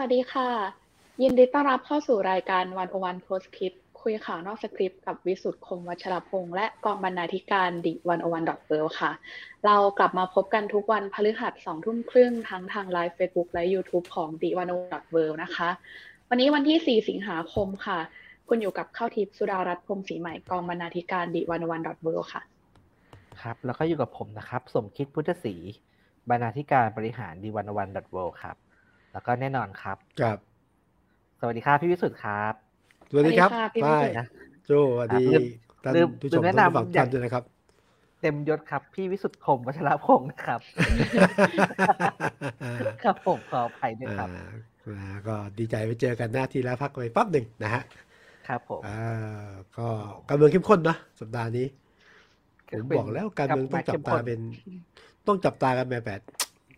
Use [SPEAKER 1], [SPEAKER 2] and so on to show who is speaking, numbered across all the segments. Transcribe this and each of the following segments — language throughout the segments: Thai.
[SPEAKER 1] วัสดีค่ะ ยินดีต้อนรับเข้าสู่รายการ 101 Postscript คุยข่าวนอกสคริปต์กับวิสุทธ์คมวัชรพงษ์และกองบรรณาธิการ The101.world ค่ะ เรากลับมาพบกันทุกวันพฤหัสสองทุ่มครึ่งทั้งทาง live Facebook และ YouTube ของ The101.world นะคะ วันนี้วันที่ 4 สิงหาคมค่ะ คุณอยู่กับข้าวทิพย์สุดารัตน์พรมศรีใหม่กองบรรณาธิการ The101.world ค่ะ
[SPEAKER 2] ครับ แล้วก็อยู่กับผมนะครับ สมคิดพุทธศรีบรรณาธิการบริหารดีวันอวันดอทเครับ แล้วก็แน่นอนครับ
[SPEAKER 3] ครับ
[SPEAKER 2] สวัสดีครับพี่วิสุทธ์ครับ
[SPEAKER 3] สวัสดีครับ
[SPEAKER 1] สวัสดี
[SPEAKER 3] ป้า
[SPEAKER 1] ค่ะพี่วิสุท
[SPEAKER 3] ย
[SPEAKER 1] ธ์
[SPEAKER 3] โจสวัสดี
[SPEAKER 2] ลืม
[SPEAKER 3] ท่าน
[SPEAKER 2] ลืม
[SPEAKER 3] ผู้ช
[SPEAKER 2] ลื
[SPEAKER 3] ม
[SPEAKER 2] มแนะ
[SPEAKER 3] ท่านผู้
[SPEAKER 2] นำ
[SPEAKER 3] ฟัง
[SPEAKER 2] อย่า
[SPEAKER 3] ท่างนด้วยนะครับ
[SPEAKER 2] เต็มยศครับ พี่วิสุทธ์คมวัชรพงศ์นะครับ ครับผมขออภัยด้วยครับ
[SPEAKER 3] อ่าก็ดีใจไปเจอกันหน้าที่แล้วพักไปปั๊บหนึ่งนะฮะ
[SPEAKER 2] ครับผม
[SPEAKER 3] อ่าก็การเมืองเข้มข้นนะสัปดาห์นี้ผมบอกแล้วการเมืองต้องจับตาเป็น ต้องจับตากันแบบแบบ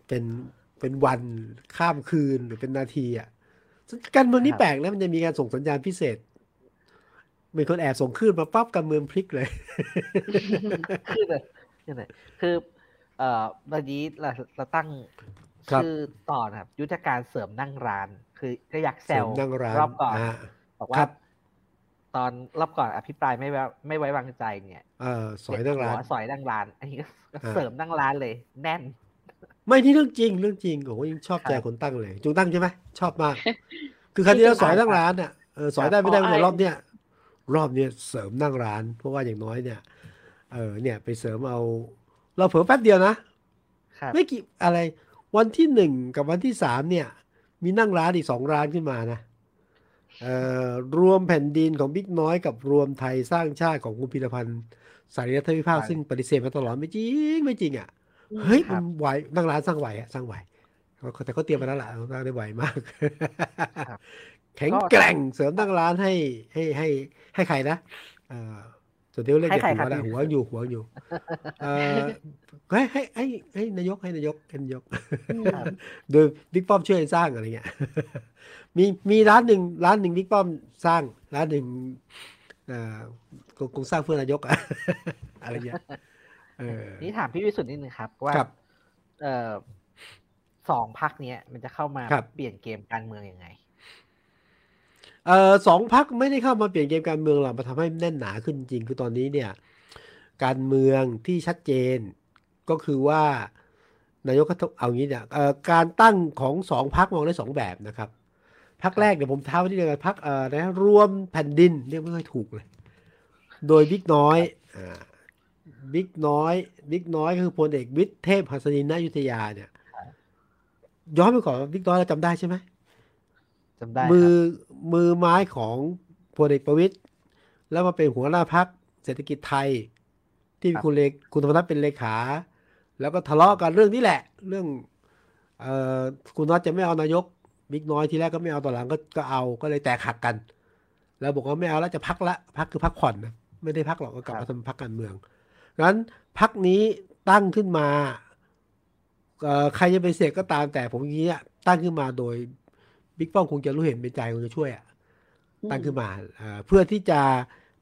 [SPEAKER 3] เป็น เป็นวันข้ามคืนหรือเป็นนาทีอะการเมืองนี่แปลกนะมันจะมีการส่งสัญญาณพิเศษมีคนแอบส่งคลื่นมาปั๊บการเมืองพลิกเลย
[SPEAKER 2] คือเลยคือเลยคือเอ่อวันนี้เราเราตั้ง
[SPEAKER 3] ครับ
[SPEAKER 2] ชื่อตอนครับ ยุทธการเสริมนั่งร้าน คือก็อยากแซว
[SPEAKER 3] เสริมนั่งร้าน
[SPEAKER 2] รอบก่อน
[SPEAKER 3] อ่า
[SPEAKER 2] บอก
[SPEAKER 3] ค
[SPEAKER 2] ว่า
[SPEAKER 3] รับ
[SPEAKER 2] ตอนรอบก่อนอภิปรายไม่ไว้ไม่ไว้วางใจเนี่ย
[SPEAKER 3] เออสอยนั่งร้าน
[SPEAKER 2] หัวสอยนั่งร้านอันนี้ก็ก็
[SPEAKER 3] อ่า
[SPEAKER 2] เสริมนั่งร้านเลย แน่น
[SPEAKER 3] ไม่นี่เรื่องจริงเรื่องจริงโอ้โหยังชอบ
[SPEAKER 2] ครับ
[SPEAKER 3] ใจคนตั้งเลยจุงตั้งใช่ไหมชอบมาก คือครั้งที่แล้วสอยนั่งร้านอะเออสอยได้ไม่ได้
[SPEAKER 1] ครับ
[SPEAKER 3] แต่รอบเนี้ยรอบเนี้ยเสริมนั่งร้าน เพราะว่าอย่างน้อยเนี่ย เออเนี่ยไปเสริมเอา เราเผลอแป๊บเดียวนะ
[SPEAKER 2] ครับ
[SPEAKER 3] ไม่กี่อะไร วันที่หนึ่งกับวันที่สามเนี่ย มีนั่งร้านอีกสองร้านขึ้นมานะเอ่อรวมแผ่นดินของบิ๊กน้อยกับรวมไทยสร้างชาติของคุณพิรพันธ์สารีรัฐวิภาคซึ่งปฏิเสธมาตลอดไม่จริงไม่จริงอะ เฮ้ย
[SPEAKER 2] ครั
[SPEAKER 3] มั
[SPEAKER 2] บ
[SPEAKER 3] นไหวนั่งร้านสร้างไหวอะสร้างไหวเขาแต่เขาเตรียมมาแล้วล่ะสร้างได้ไหวมาก
[SPEAKER 2] ครับ
[SPEAKER 3] แข็งแกร่งเสริมนั่งร้านให้ให้ให้ให้ใครนะเอ่อส่วนเดียวเล่น
[SPEAKER 2] ให้
[SPEAKER 3] เด็ก
[SPEAKER 2] ใคร
[SPEAKER 3] หัว
[SPEAKER 2] ครับ
[SPEAKER 3] นะ
[SPEAKER 2] พี่
[SPEAKER 3] หัวอยู่หัวอยู่เอ่อให้ให้ให้ให้นายกให้นายกให้นายก
[SPEAKER 2] ครับ
[SPEAKER 3] โดยบิ๊กป้อมช่วยสร้างอะไรเงี้ยมีมีร้านหนึ่งร้านหนึ่งบิ๊กป้อมสร้างร้านหนึ่งเอ่อคงคงสร้างเพื่อนายกอะอะไรเงี้ยเออ
[SPEAKER 2] นี่ถามพี่วิสุทธ์นิดนึงครับ ว่า
[SPEAKER 3] ครับ
[SPEAKER 2] เอ่อสองพักเนี้ย มันจะเข้ามา
[SPEAKER 3] ครับ
[SPEAKER 2] เปลี่ยนเกมการเมืองยังไง
[SPEAKER 3] เอ่อสองพักไม่ได้เข้ามาเปลี่ยนเกมการเมืองหรอกมาทำให้แน่นหนาขึ้นจริงคือตอนนี้เนี่ย การเมืองที่ชัดเจนก็คือว่านายกก็ต้องเอางี้เนี่ยเอ่อการตั้งของสองพักมองได้สองแบบนะครับพักแรกเดี๋ยวผมท้าไว้ที่เดียวกันพักเอ่อนะรวมแผ่นดินเรียกไม่ค่อยถูกเลย โดยบิ๊กน้อยอ่า บิ๊กน้อยบิ๊กน้อยก็คือพลเอกวิทย์เทพหัสดินนายุทธยาเนี่ย ย้อนไปก่อนบิ๊กน้อยเราจำได้ใช่ไหม
[SPEAKER 2] จำได้
[SPEAKER 3] มื
[SPEAKER 2] ค
[SPEAKER 3] อ
[SPEAKER 2] รับ
[SPEAKER 3] มือไม้ของพลเอกประวิตยแล้วมาเป็นหัวหน้าพักเศรษฐกิจไทย ที่มีคุณเลคุณธรรมนัฐเป็นเลขา แล้วก็ทะเลาะกันเรื่องนี้แหละ เรื่องเอ่อคุณน็อตจะไม่เอานายกบิ๊กน้อยทีแรกก็ไม่เอาตอนหลังก็ก็เอาก็เลยแตกหักกัน แล้วบอกว่าไม่เอาแล้วจะพักละพักคือพักผ่อนนะไม่ได้พักหรอกก็กลับมาทำพักการเมือง งั้นพักนี้ตั้งขึ้นมาเอ่อใครจะเป็นเสกก็ตามแต่ผมอย่างนี้อะตั้งขึ้นมาโดยบิ๊กป้อมคงจะรู้เห็นเป็นใจคงจะช่วยอะตั้งขึ้นมาเอ่อเพื่อที่จะ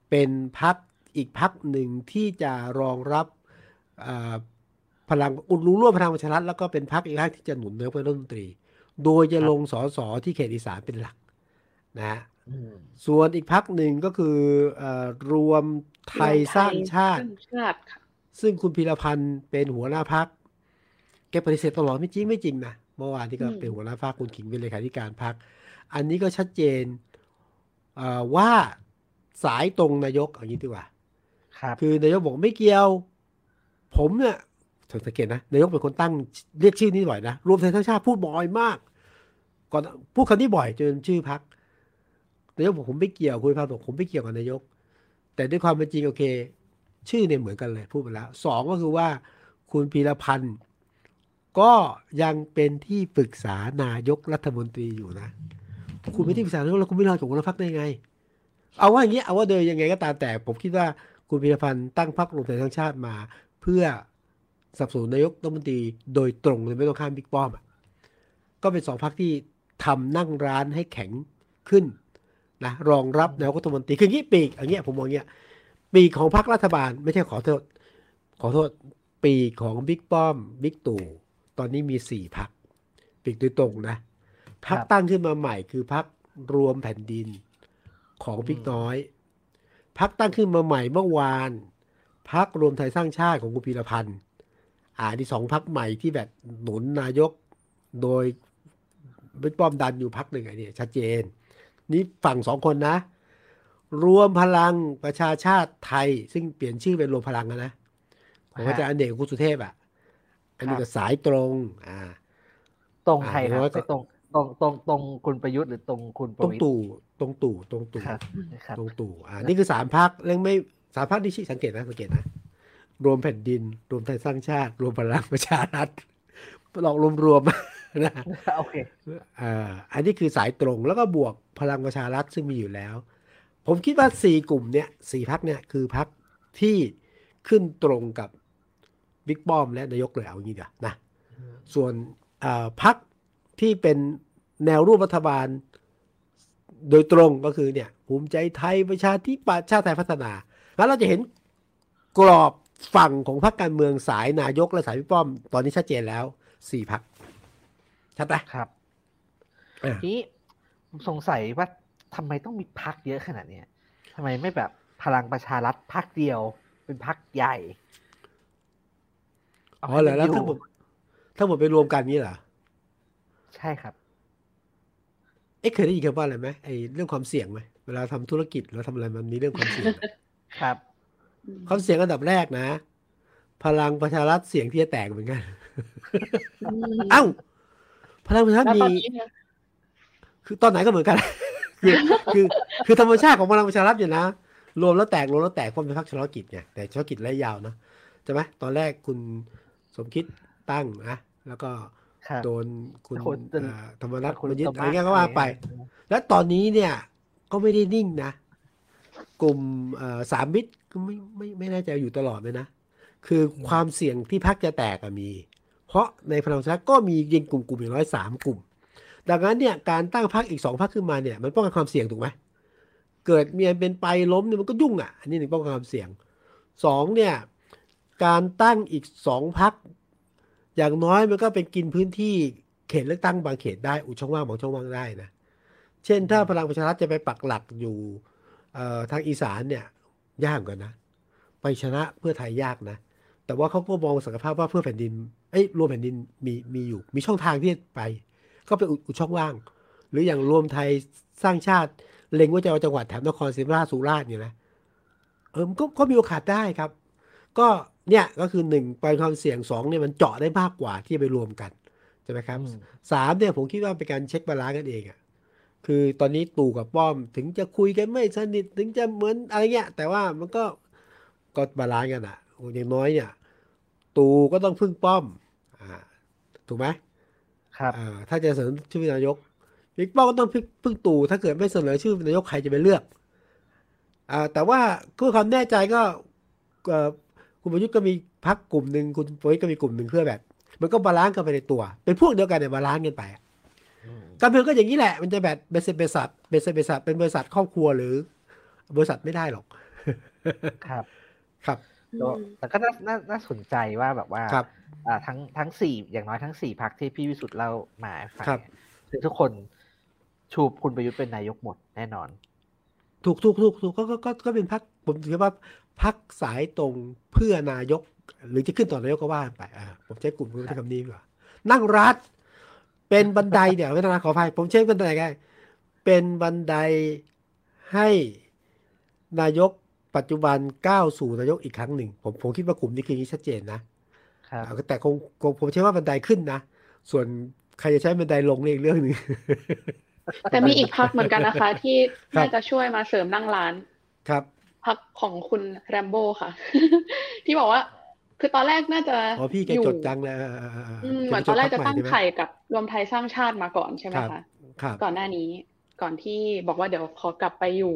[SPEAKER 3] เป็นพักอีกพักหนึ่งที่จะรองรับเอ่อพลังอุดรู้ร่วมพลังประชารัฐแล้วก็เป็นพักอีกพักที่จะหนุนนายกเป็นรัฐมนตรี โดยจะลงสสที่เขตอีสานเป็นหลักนะฮะ
[SPEAKER 2] อืม
[SPEAKER 3] ส่วนอีกพักหนึ่งก็คือเอ่อรวมไทยสร้างชาติ
[SPEAKER 1] สร้างชาติค่ะ
[SPEAKER 3] ซึ่งคุณพีรพันธ์เป็นหัวหน้าพักแกปฏิเสธตลอดไม่จริงไม่จริงนะเมื่อวานที่ก็
[SPEAKER 1] อืม
[SPEAKER 3] เป็นหัวหน้าพักคุณขิงเป็นเลขาธิการพัก อันนี้ก็ชัดเจนเอ่อว่าสายตรงนายกอย่างนี้ดีกว่า
[SPEAKER 2] ครับ
[SPEAKER 3] คือนายกบอกไม่เกี่ยว ผมเนี่ยสังเกตนะนายกเป็นคนตั้งเรียกชื่อนี้บ่อยนะรวมไทยทั้งชาติพูดบ่อยมาก ก่อนพูดคำนี้บ่อยจนชื่อพักนายกบอกผมไม่เกี่ยวคุณพิพัฒน์บอกผมไม่เกี่ยวกับนายก แต่ด้วยความเป็นจริงโอเค ชื่อเนี่ยเหมือนกันเลยพูดไปแล้วสองก็คือว่า คุณพีรพันธ์ก็ยังเป็นที่ปรึกษานายกรัฐมนตรีอยู่นะ คุณไม่ที่ปรึกษานายกแล้วคุณไม่รอจากหัวหน้าพักได้ไง เอาว่าอย่างนี้เอาว่าโดยยังไงก็ตามแต่ ผมคิดว่าคุณพีรพันธ์ตั้งพรรครวมไทยทั้งชาติมา เพื่อสับสนนายกรัฐมนตรีโดยตรงเลยไม่ต้องข้ามบิ๊กป้อมก็เป็นสองพรรคที่ทำนั่งร้านให้แข็งขึ้น นะรองรับนายกรัฐมนตรีคืออย่างนี้ปีกอย่างเงี้ยผมมองอย่างเงี้ยปีกของพรรครัฐบาล ไม่ใช่ขอโทษ ขอโทษ ปีกของบิ๊กป้อมบิ๊กตู่ตอนนี้มีสี่พรรคปีกโดยตรงนะพัก
[SPEAKER 2] ครับ
[SPEAKER 3] ตั้งขึ้นมาใหม่คือพักรวมแผ่นดินของพิก
[SPEAKER 2] อืม
[SPEAKER 3] น้อยพักตั้งขึ้นมาใหม่เมื่อวานพักรวมไทยสร้างชาติของคุณพีรพันธ์อ่าที่สองพักใหม่ที่แบบหนุนนายกโดยบิ๊กป้อมดันอยู่พักหนึ่งไอ้นี่ชัดเจน นี่ฝั่งสองคนนะ รวมพลังประชาชาติไทย ซึ่งเปลี่ยนชื่อเป็นรวมพลังแล้วนะของอาจารย์อเนกกับคุณสุเทพอะ อันนี้
[SPEAKER 2] ครั
[SPEAKER 3] ก็
[SPEAKER 2] บ
[SPEAKER 3] สายตรง อ่า
[SPEAKER 2] ตรงใครครับ
[SPEAKER 3] อ่าเดี๋ยวก็
[SPEAKER 2] ไม่ตรงตรงตรงตรงคุณประยุทธ์หรือตรงคุณป
[SPEAKER 3] ตร
[SPEAKER 2] ระ
[SPEAKER 3] ง
[SPEAKER 2] วิตร
[SPEAKER 3] ตู่ตรงตู่ตรงตู่
[SPEAKER 2] ครับครับ
[SPEAKER 3] ตรงตู่อ่านี่คือสามพักเรื่องไม่สามพักที่ชี้สังเกตนะสังเกตนะรวมแผ่นดิน รวมไทยสร้างชาติ รวมพลังประชารัฐลองรวมรวมๆ นะ
[SPEAKER 2] โอเค
[SPEAKER 3] อ่าอันนี้คือสายตรงแล้วก็บวกพลังประชารัฐซึ่งมีอยู่แล้ว ผมคิดว่าสี่กลุ่มเนี่ยสี่พักเนี่ยคือพักที่ขึ้นตรงกับบิ๊กป้อมและนายกเลยเอางี้ดีกว่านะส่วนพักที่เป็นแนวร่วมรัฐบาล โดยตรงก็คือเนี่ย ภูมิใจไทยประชาธิปัตย์ชาติไทยพัฒนา แล้วเราจะเห็นกรอบฝั่งของพรรคการเมืองสายนายกและสายพี่ป้อม ตอนนี้ชัดเจนแล้วสี่พัก ชัดไหม
[SPEAKER 2] ครับ
[SPEAKER 3] อะ
[SPEAKER 2] ทีนี้ผมสงสัยว่าทำไมต้องมีพักเยอะขนาดเนี้ยทำไมไม่แบบพลังประชารัฐพักเดียว เป็นพักใหญ่
[SPEAKER 3] อ๋อเหรอแล้ว
[SPEAKER 2] ให้
[SPEAKER 3] ทั้งหม
[SPEAKER 2] มั
[SPEAKER 3] ด
[SPEAKER 2] นยู่
[SPEAKER 3] ทั้งหมดไปรวมกันนี้เหรอ
[SPEAKER 2] ใช่ครับ
[SPEAKER 3] เอ๊ะเคยได้ยินคำว่าอะไรไหมไอ้เรื่องความเสี่ยงไหมเวลาทำธุรกิจแล้วทำอะไรมันมีเรื่องความเสี่ยง
[SPEAKER 2] ครับ
[SPEAKER 3] ความเสี่ยงอันดับแรกนะ พลังประชารัฐเสี่ยงที่จะแตกเหมือนกัน
[SPEAKER 1] อืม
[SPEAKER 3] เอ้า พลังประชารัฐ
[SPEAKER 1] แล้ว
[SPEAKER 3] มี
[SPEAKER 1] ตอนนี้เนี่ย
[SPEAKER 3] คือตอนไหนก็เหมือนกัน คือคือคือธรรมชาติของพลังประชารัฐเนี่ยนะรวมแล้วแตกรวมแล้วแตกเพราะเป็นพรรคเฉพาะกิจไงแต่เฉพาะกิจระยะยาวนะใช่ไหมตอนแรกคุณสมคิดตั้งนะแล้วก็
[SPEAKER 2] ครับ
[SPEAKER 3] โดนคุณ
[SPEAKER 2] โดนจน
[SPEAKER 3] เอ่อธรรมนัฐ
[SPEAKER 2] คุณ
[SPEAKER 3] มายึด
[SPEAKER 2] ส
[SPEAKER 3] อะไรเงี้ยก็ว่าไป
[SPEAKER 2] อะไรเงี้ย
[SPEAKER 3] และตอนนี้เนี่ยก็ไม่ได้นิ่งนะ กลุ่มเอ่อสามมิตรก็ไม่ไม่ไม่แน่ใจอยู่ตลอดเลยนะ คือความเสี่ยงที่พักจะแตกอะมี เพราะในพลังประชารัฐก็มียิงกลุ่มกลุ่มอย่างน้อยสามกลุ่ม ดังนั้นเนี่ยการตั้งพักอีกสองพักขึ้นมาเนี่ยมันป้องกันความเสี่ยงถูกไหมเกิดมีอันเป็นไปล้มเนี่ยมันก็ยุ่งอะอันนี้หนึ่งป้องกันความเสี่ยงสองเนี่ยการตั้งอีกสองพักอย่างน้อยมันก็เป็นกินพื้นที่เขตเลือกตั้งบางเขตได้อุดช่องว่างบางช่องว่างได้นะเช่นถ้าพลังประชารัฐจะไปปักหลักอยู่ทางอีสานเนี่ยยากกว่านะ ไปชนะเพื่อไทยยากนะ แต่ว่าเขาก็มองศักยภาพว่าเพื่อแผ่นดิน เอ้ยรวมแผ่นดินมีมีอยู่ มีช่องทางที่จะไป ก็ไปอุดอุดช่องว่าง หรืออย่างรวมไทยสร้างชาติเล็งว่าจะเอาจังหวัดแถบนครศรีธรรมราชสุราษฎร์เนี่ยนะเออมันก็ก็มีโอกาสได้ครับ ก็เนี่ยก็คือหนึ่งไปความเสี่ยงสองเนี่ยมันเจาะได้มากกว่าที่จะไปรวมกันใช่ไหมครับ
[SPEAKER 2] อืม
[SPEAKER 3] สามเนี่ยผมคิดว่าเป็นการ check balance กันเองอะคือตอนนี้ตู่กับป้อมถึงจะคุยกันไม่สนิทถึงจะเหมือนอะไรเงี้ยแต่ว่ามันก็ก็ balance กันอะอย่างน้อยเนี่ยตู่ก็ต้องพึ่งป้อมอ่า ถูกไหม
[SPEAKER 2] ครับ
[SPEAKER 3] อ่าถ้าจะเสนอชื่อนายกบิ๊กป้อมก็ต้องพึ่งพึ่งตู่ถ้าเกิดไม่เสนอชื่อนายกใครจะไปเลือกอ่าแต่ว่าเพื่อความแน่ใจก็เอ่อคุณประยุทธ์ก็มีพรรคกลุ่มหนึ่งคุณประวิตรก็มีกลุ่มหนึ่งเพื่อแบบ มันก็ balance กันไปในตัว เป็นพวกเดียวกันเนี่ย balance กันไป
[SPEAKER 2] อืม
[SPEAKER 3] การเมืองก็อย่างนี้แหละ มันจะแบบเป็นบริษัทเป็นบริษัทเป็นบริษัทครอบครัวหรือ บริษัทไม่ได้หรอก
[SPEAKER 2] ครับ
[SPEAKER 3] ครับ
[SPEAKER 2] ก็แต่ก็น่าน่าน่าสนใจว่าแบบว่า
[SPEAKER 3] ครับ
[SPEAKER 2] อ่า ทั้งทั้งสี่อย่างน้อยทั้งสี่พรรคที่พี่วิสุทธ์เล่ามาให้ฟัง
[SPEAKER 3] ครับ
[SPEAKER 2] เนี่ยคือทุกคนชูคุณประยุทธ์เป็นนายกหมดแน่นอน
[SPEAKER 3] ถูกถูกถูกถูกก็ก็ก็ก็เป็นพักผมถือว่าพักสายตรงเพื่อนายก หรือจะขึ้นต่อนายกก็ว่าไปอ่าผมใช้กลุ่มใช้คำนี้ดีกว่านั่งรัฐเป็นบันไดเดี๋ยวไม่ต้องนะขออภัยผมใช้บันไดไงเป็นบันไดให้นายกปัจจุบันก้าวสู่นายกอีกครั้งหนึ่ง ผมผมคิดว่ากลุ่มนี้คืออย่างนี้ชัดเจนนะครับอ่า แต่คงคงผมใช้ว่าบันไดขึ้นนะ ส่วนใครจะใช้บันไดลงนี่อีกเรื่องหนึ่ง
[SPEAKER 1] แต่มีอีกพักเหมือนกันนะคะ ที่
[SPEAKER 3] ครับ
[SPEAKER 1] น่าจะช่วยมาเสริมนั่งร้าน
[SPEAKER 3] ครับ
[SPEAKER 1] พักของคุณแรมโบ้ค่ะ ที่บอกว่า คือตอนแรกน่าจะ
[SPEAKER 3] อ๋อพี่แก
[SPEAKER 1] ยู่
[SPEAKER 3] จดจังเลยเออเออเออเออ
[SPEAKER 1] อืม
[SPEAKER 3] แก
[SPEAKER 1] เหมือน
[SPEAKER 3] ไป
[SPEAKER 1] ตอนแรก
[SPEAKER 3] พ
[SPEAKER 1] จะ
[SPEAKER 3] ใหม่
[SPEAKER 1] ตั้ง
[SPEAKER 3] ใช่หม
[SPEAKER 1] ไข่กับรวมไทยสร้างชาติมาก่อนใช่ไหม
[SPEAKER 3] ครับ
[SPEAKER 1] คะ
[SPEAKER 3] ครับ
[SPEAKER 1] ก่อนหน้านี้ก่อนที่บอกว่าเดี๋ยวขอกลับไปอยู่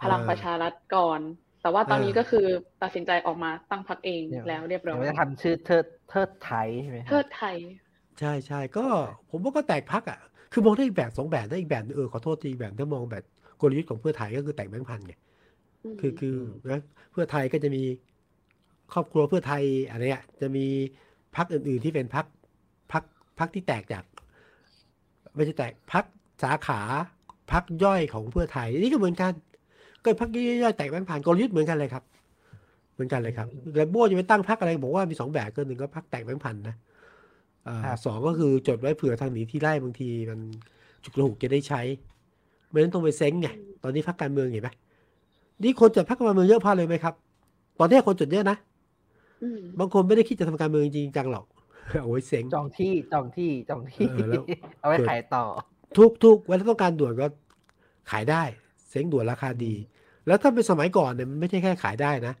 [SPEAKER 1] พลัง
[SPEAKER 3] อ่า
[SPEAKER 1] ประชารัฐก่อน แต่ว่าตอนนี้
[SPEAKER 3] อ่า
[SPEAKER 1] ก็คือตัดสินใจออกมาตั้งพรรคเอง
[SPEAKER 2] เดี๋ยว
[SPEAKER 1] แล้วเรียบร้อย
[SPEAKER 2] เดี๋ยวจะทำชื่อเทิดเทิดไทยใช่ไหมครับ
[SPEAKER 1] เทิดไทย
[SPEAKER 3] ใช่ใช่ก็ผมว่าก็แตกพักอะ คือมองได้อีกแบบสองแบบได้อีกแบบเออขอโทษทีอีกแบบถ้ามองแบบกลยุทธ์ของเพื่อไทยก็คือแตกแบงค์พันไง
[SPEAKER 1] ม
[SPEAKER 3] คือคือนะเพื่อไทยก็จะมีครอบครัวเพื่อไทยอะไรเงี้ยจะมีพักอื่น ๆที่เป็นพักพักพักที่แตกจาก ไม่ใช่แตกพักสาขาพักย่อยของเพื่อไทยนี่ก็เหมือนกัน ก็พักย่อยๆแตกแบงค์ผ่านกลยุทธ์เหมือนกันเลยครับ เหมือนกันเลยครับแล้วโบ้จะไปตั้งพักอะไรบอกว่ามีสองแบบก็หนึ่งก็พักแตกแบงค์พันนะอ่า
[SPEAKER 2] ครับ
[SPEAKER 3] สองก็คือจดไว้เผื่อทางหนีที่ไล่บางทีมันฉุกระหุกจะได้ใช้ ไม่งั้นต้องไปเซ้งไงตอนนี้พักการเมืองเห็นไหมนี่คนจดพักการเมืองเยอะพอเลยไหมครับ ตอนนี้คนจดเยอะนะ
[SPEAKER 1] อืม
[SPEAKER 3] บางคนไม่ได้คิดจะทำการเมืองจริงจังหรอกเอาไว้เซ็ง
[SPEAKER 2] จองที่จองที่จองที่
[SPEAKER 3] เออแล้ว
[SPEAKER 2] เอาไว้
[SPEAKER 3] เกิด
[SPEAKER 2] ขายต่อ
[SPEAKER 3] ทุกทุกเวลาต้องการด่วนก็ขายได้ เซ็งด่วนราคาดี แล้วถ้าเป็นสมัยก่อนเนี่ยมันไม่ใช่แค่ขายได้นะ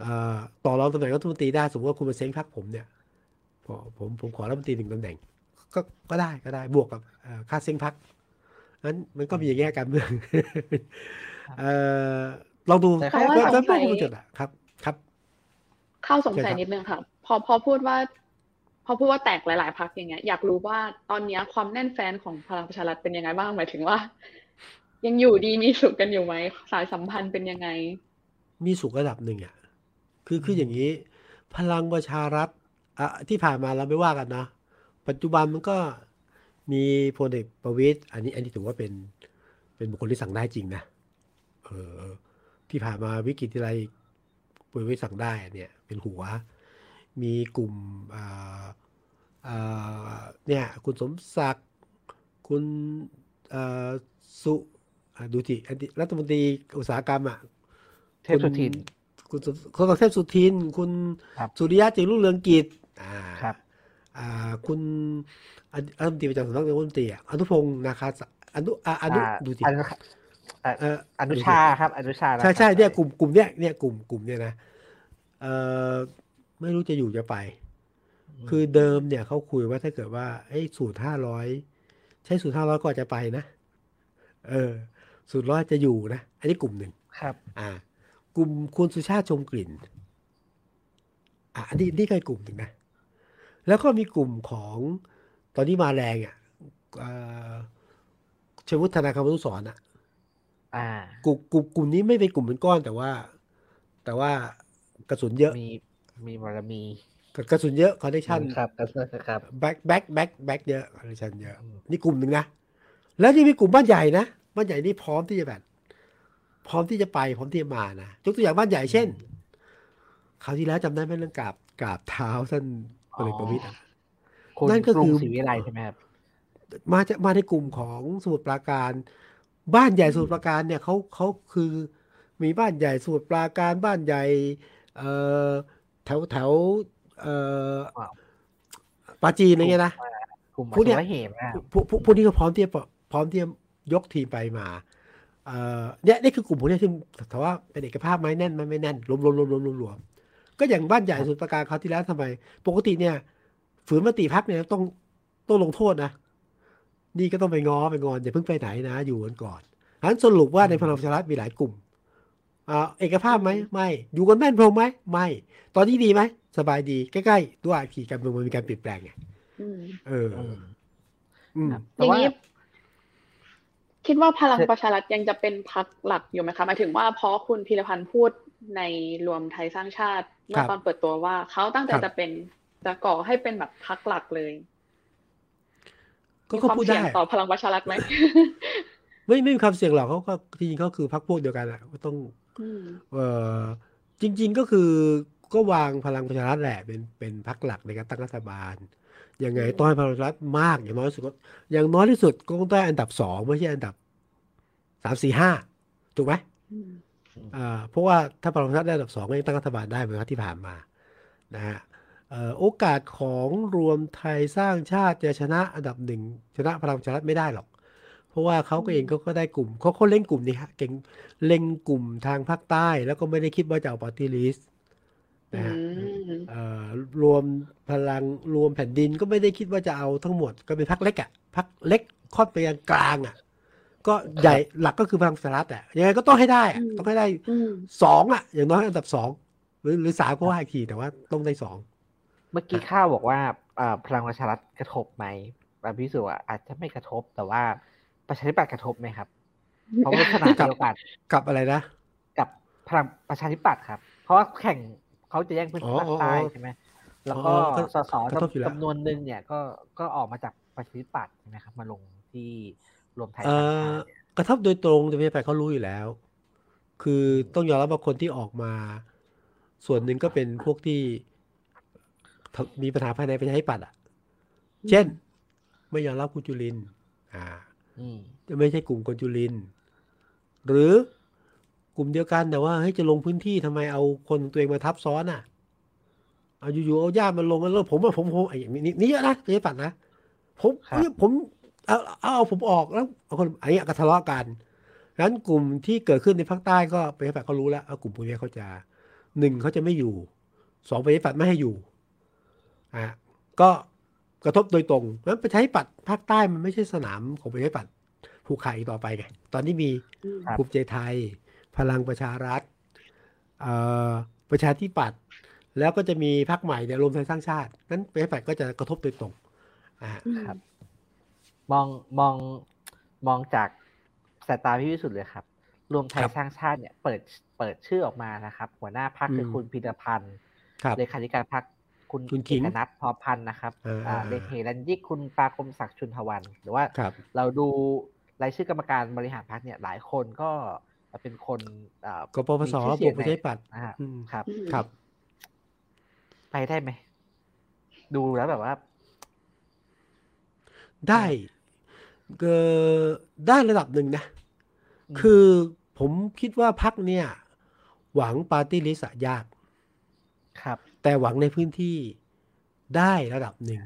[SPEAKER 3] เอ่อต่อรองตำแหน่งรัฐมนตรีได้สมมติว่าคุณมาเซ็งพักผมเนี่ยพอผมผมขอรัฐมนตรีหนึ่งตำแหน่ง ก็ก็ได้ก็ได้บวกกับเอ่อค่าเซ็งพักนั้นมันก็มีอย่างเงี้ยการเมืองเอ่อลองดู
[SPEAKER 2] แต่
[SPEAKER 1] เพราะว่า
[SPEAKER 3] แล้ว
[SPEAKER 1] ส
[SPEAKER 3] แล้ว
[SPEAKER 1] ง
[SPEAKER 3] พว
[SPEAKER 1] สั
[SPEAKER 3] ก
[SPEAKER 1] ย
[SPEAKER 3] คุณจดอะครับครับ
[SPEAKER 1] เข้าสงสัย
[SPEAKER 3] เชิญครับ
[SPEAKER 1] นิดนึงค่ะพอพอพูดว่า พอพูดว่าแตกหลาย ๆพรรคอย่างเงี้ย อยากรู้ว่าตอนเนี้ยความแน่นแฟนของพลังประชารัฐเป็นยังไงบ้างหมายถึงว่า ยังอยู่ดีมีสุขกันอยู่ไหมสายสัมพันธ์เป็นยังไง
[SPEAKER 3] มีสุขระดับหนึ่งอะคือคืออย่างนี้ พลังประชารัฐอะที่ผ่านมาเราไม่ว่ากันนะปัจจุบันมันก็มีพลเอกประวิตยอันนี้ อันนี้ถือว่าเป็นเป็นบุคคลที่สั่งได้จริงนะเออที่ผ่านมาวิกฤตที่ไรพลเอกประวิตยสั่งได้เนี่ย เป็นหัว มีกลุ่มอ่าอ่าเนี่ย คุณสมศักดิ์คุณเอ่อสุอะ ดูสิอันนี้รัฐมนตรีอุตสาหกรรมอะ
[SPEAKER 2] เทพสุทิน
[SPEAKER 3] คุณสุคุณสุเทพสุทิน คุณ
[SPEAKER 2] ครับ
[SPEAKER 3] สุริยะจึงรุ่งเรืองกิจอ่า
[SPEAKER 2] ครับ
[SPEAKER 3] อ่าคุณอดีรัฐมนตรีประจำสำนักนายกรัฐมนตรีอะอนุพงศ์นาคาสะอนุอ่าอนุ
[SPEAKER 2] อ่า
[SPEAKER 3] ดูสิ
[SPEAKER 2] อนุอ่า
[SPEAKER 3] เออ
[SPEAKER 2] อนุชาครับ อนุชา
[SPEAKER 3] ใช่ใช่
[SPEAKER 2] นะครับ
[SPEAKER 3] เนี่ยกลุ่มกลุ่มเนี้ยเนี่ยกลุ่มกลุ่มเนี่ยนะเออไม่รู้จะอยู่จะไป คือเดิมเนี่ยเขาคุยว่าถ้าเกิดว่าไอ้สูตรห้าร้อยใช้สูตรห้าร้อยก็อาจจะไปนะ เออ สูตรร้อยจะอยู่นะ อันนี้กลุ่มหนึ่ง
[SPEAKER 2] ครับ
[SPEAKER 3] อ่า กลุ่มคุณสุชาติชมกลิ่น อะอันนี้นี่ก็อีกกลุ่มหนึ่งนะ แล้วก็มีกลุ่มของตอนนี้มาแรงอะเอ่อชวุฒนาคำนุสรณ์อะ
[SPEAKER 2] อ่า
[SPEAKER 3] กลุ่มกลุ่มกลุ่มนี้ไม่เป็นกลุ่มเป็นก้อนแต่ว่า แต่ว่ากระสุนเยอะ
[SPEAKER 2] มีมีบารมี
[SPEAKER 3] กระสุนเยอะ connection ค
[SPEAKER 2] รับครับครับ
[SPEAKER 3] back back back back เยอะ connection เยอะ
[SPEAKER 2] อืม
[SPEAKER 3] นี่กลุ่มหนึ่งนะ แล้วยังมีกลุ่มบ้านใหญ่นะ บ้านใหญ่นี่พร้อมที่จะแบบ พร้อมที่จะไปพร้อมที่จะมานะยกตัวอย่างบ้านใหญ่เช่นคราวที่แล้วจำได้ไหมเรื่องกราบกราบเท้าท่านพลเอกประวิตรอะ
[SPEAKER 2] คุณ
[SPEAKER 3] นั่นก็
[SPEAKER 2] กรุ
[SPEAKER 3] คื
[SPEAKER 2] ง
[SPEAKER 3] อ
[SPEAKER 2] ศรีวิไลใช่ไหมครับ
[SPEAKER 3] มาจะมาในกลุ่มของสมุทรปราการ บ้านใหญ่สมุทรปราการเนี่ยเขาเขาคือมีบ้านใหญ่สมุทรปราการบ้านใหญ่เอ่อแถวแถวเอ่อ
[SPEAKER 2] ว้าว
[SPEAKER 3] ปราจีนอะไรเงี้ยนะ
[SPEAKER 2] กลุ่ม
[SPEAKER 3] พวกเนี้ย
[SPEAKER 2] วัชรเหมนะครับ
[SPEAKER 3] พวกพวกพวกนี้ก็พร้อมที่จะพร้อมที่จะ ยกทีมไปมาเอ่อเนี่ยนี่คือกลุ่มพวกนี้ที่ถามว่าเป็นเอกภาพไหมแน่นไหมไม่แน่นรวมรวมรวมรวมรวมรวมก็อย่างบ้านใหญ่สมุทรปราการเขาวที่แล้วทำไม ปกติเนี่ยฝืนมติพักเนี่ยต้องต้องลงโทษนะ นี่ก็ต้องไปง้อไปงอนอย่าเพิ่งไปไหนนะอยู่กันก่อนอันสรุปว่าในพลังประชารัฐมีหลายกลุ่มอ่าเอกภาพไหมไม่อยู่กันแม่นพรมไหมไม่ ตอนนี้ดีไหมสบายดีใกล้ๆด้วยขี่การเมืองมันมีการเปลี่ยนแปลงไง
[SPEAKER 1] อืม
[SPEAKER 3] เออ
[SPEAKER 2] อืม
[SPEAKER 3] อืม
[SPEAKER 2] ครับ
[SPEAKER 1] อ
[SPEAKER 2] แต่
[SPEAKER 1] ย่าง
[SPEAKER 2] ว่า
[SPEAKER 1] นี้ คิดว่าพลัง
[SPEAKER 2] เสร็จ
[SPEAKER 1] ประชารัฐยังจะเป็นพรรคหลักอยู่ไหมคะหมายถึงว่าเพราะคุณพีรพันธ์พูดในรวมไทยสร้างชาติเมื่อตอนเปิดตัวว่าเขาตั้งใจ
[SPEAKER 3] ครับ
[SPEAKER 1] จะเป็นจะก่อให้เป็นแบบพรรคหลักเลย
[SPEAKER 3] ก็
[SPEAKER 1] มี
[SPEAKER 3] ก็
[SPEAKER 1] ความ
[SPEAKER 3] พูด
[SPEAKER 1] เสี่
[SPEAKER 3] ได้
[SPEAKER 1] ยงต่อพลังประชารัฐไหม
[SPEAKER 3] ไม่ไม่มีความเสี่ยงหรอกเขาก็จริงๆก็คือพรรคพวกเดียวกันแหละก็ต้อง
[SPEAKER 1] อืม
[SPEAKER 3] เออจริง ๆก็คือก็วางพลังประชารัฐแหละเป็นเป็นพรรคหลักในการตั้งรัฐบาล ยังไงต้องให้พลังประชารัฐมากอย่างน้อยที่สุดก็อย่างน้อยที่สุดก็ต้องได้อันดับสองไม่ใช่อันดับสามสี่ห้าถูกไหม
[SPEAKER 1] อืม
[SPEAKER 3] อ่าเพราะว่าถ้าพลังประชารัฐได้อันดับสองก็ยังตั้งรัฐบาลได้เหมือนกับที่ผ่านมานะฮะเอ่อโอกาสของรวมไทยสร้างชาติจะชนะอันดับหนึ่งชนะพลังประชารัฐไม่ได้หรอก เพราะว่าเขาก็เองเขาก็ได้กลุ่มเขาเขาเล่นกลุ่มนี้ฮะเก่งเล็งกลุ่มทางภาคใต้ แล้วก็ไม่ได้คิดว่าจะเอาปาร์ตี้ลิสต์ นะฮะ
[SPEAKER 1] อืม
[SPEAKER 3] เอ่อรวมพลังรวมแผ่นดินก็ไม่ได้คิดว่าจะเอาทั้งหมดก็เป็นพรรคเล็กอะพรรคเล็กค่อนไปกลางๆอะ ก็ใหญ่หลักก็คือพลังประชารัฐอะยังไงก็ต้องให้ได้อะต้องให้ได้
[SPEAKER 1] อืม
[SPEAKER 3] สองอะ อย่างน้อยอันดับสองหรือหรือสามก็ว่าอีกทีแต่ว่าต้องได้สอง
[SPEAKER 2] เมื่อกี้ข้าวบอกว่าอ่าพลังประชารัฐกระทบไหมแบบพิสูจน์ว่าอาจจะไม่กระทบแต่ว่าประชาธิปัตย์กระทบไหมครับเพราะว่าขนาดเดียวกัน
[SPEAKER 3] กับอะไรนะ
[SPEAKER 2] กับพลังประชาธิปัตย์ครับ เพราะว่าแข่ง เขาจะแย่งพื้นที่
[SPEAKER 3] อ๋อ
[SPEAKER 2] ภาคใต้
[SPEAKER 3] อ๋อ
[SPEAKER 2] ใช่ไหมแล้วก็
[SPEAKER 3] อ๋อก็
[SPEAKER 2] สส
[SPEAKER 3] กระทบอยู่แล้ว
[SPEAKER 2] จำนวนหนึ่งเนี่ย ก็ก็ออกมาจากประชาธิปัตย์ใช่ไหมครับมาลงที่รวมไทย
[SPEAKER 3] เอ่
[SPEAKER 2] สร้าง
[SPEAKER 3] อ
[SPEAKER 2] ชาติเนี่ย
[SPEAKER 3] กระทบโดยตรงแต่ไม่ไปเขารู้อยู่แล้ว คือต้องยอมรับว่าคนที่ออกมา ส่วนหนึ่งก็เป็นพวกที่ทำมีปัญหาภายในประชาธิปัตย์อะ เช่น ไม่ยอมรับคุณจุลินทร์อ่า
[SPEAKER 2] อืม
[SPEAKER 3] จะไม่ใช่กลุ่มคนจุลินทร์หรือ กลุ่มเดียวกันแต่ว่าเฮ้ยจะลงพื้นที่ทำไมเอาคนตัวเองมาทับซ้อนอะ เอาอยู่ๆเอาญาติมาลงกันแล้วผมว่าผมผมไอ้อย่างนี้นี่เยอะนะประชาธิปัตย์นะผม
[SPEAKER 2] ครับ
[SPEAKER 3] เฮ้ยผมเอาเอาเอาผมออกแล้วเอาคนอันนี้ก็ทะเลาะกันงั้นกลุ่มที่เกิดขึ้นในภาคใต้ก็ประชาธิปัตย์เขารู้แล้วเอากลุ่มพวกนี้เขาจะหนึ่งเขาจะไม่อยู่สองประชาธิปัตย์ไม่ให้อยู่อะก็กระทบโดยตรงงั้นประชาธิปัตย์ภาคใต้มันไม่ใช่สนามของประชาธิปัตย์ผูกขาดอีกต่อไปไง ตอนนี้มี
[SPEAKER 2] ครับ
[SPEAKER 3] ภูมิใจไทย พลังประชารัฐเอ่อประชาธิปัตย์แล้วก็จะมีพรรคใหม่เนี่ยรวมไทยสร้างชาติ นั้นประชาธิปัตย์ก็จะกระทบโดยตรงอ่า
[SPEAKER 2] ครับ มองมองมองจากสายตาพี่วิสุทธ์เลยครับ รวมไทย
[SPEAKER 3] ครับ
[SPEAKER 2] สร้างชาติเนี่ย เปิดเปิดชื่อออกมานะครับ หัวหน้าพักคืออ
[SPEAKER 3] ม
[SPEAKER 2] คุณพิรพันธ์
[SPEAKER 3] ครับ
[SPEAKER 2] เลขาธิการพักคุณ
[SPEAKER 3] คุณขิง
[SPEAKER 2] เอกนัทพอพันธ์นะครับ
[SPEAKER 3] อ่า
[SPEAKER 2] อ่า
[SPEAKER 3] อ่า
[SPEAKER 2] เลขารันยิกคุณปาคมศักดิ์ชุนทวัน หรือว่า
[SPEAKER 3] ครับ
[SPEAKER 2] เราดูรายชื่อกรรมการบริหารพักเนี่ยหลายคนก็ เป็นคนอ่าก
[SPEAKER 3] ปปส
[SPEAKER 2] มีชื่อบเสียวง
[SPEAKER 3] กประชาธิปัตย์
[SPEAKER 2] ในอ่า
[SPEAKER 3] อืม
[SPEAKER 2] ครับ
[SPEAKER 3] ครับ
[SPEAKER 2] ไปได้ไหม ดูแล้วแบบว่า
[SPEAKER 3] ได้เออได้ระดับหนึ่งนะ
[SPEAKER 2] อืม
[SPEAKER 3] คือผมคิดว่าพักเนี่ย หวังปาร์ตี้ลิสต์ยาก
[SPEAKER 2] ครับ
[SPEAKER 3] แต่หวังในพื้นที่ได้ระดับหนึ่ง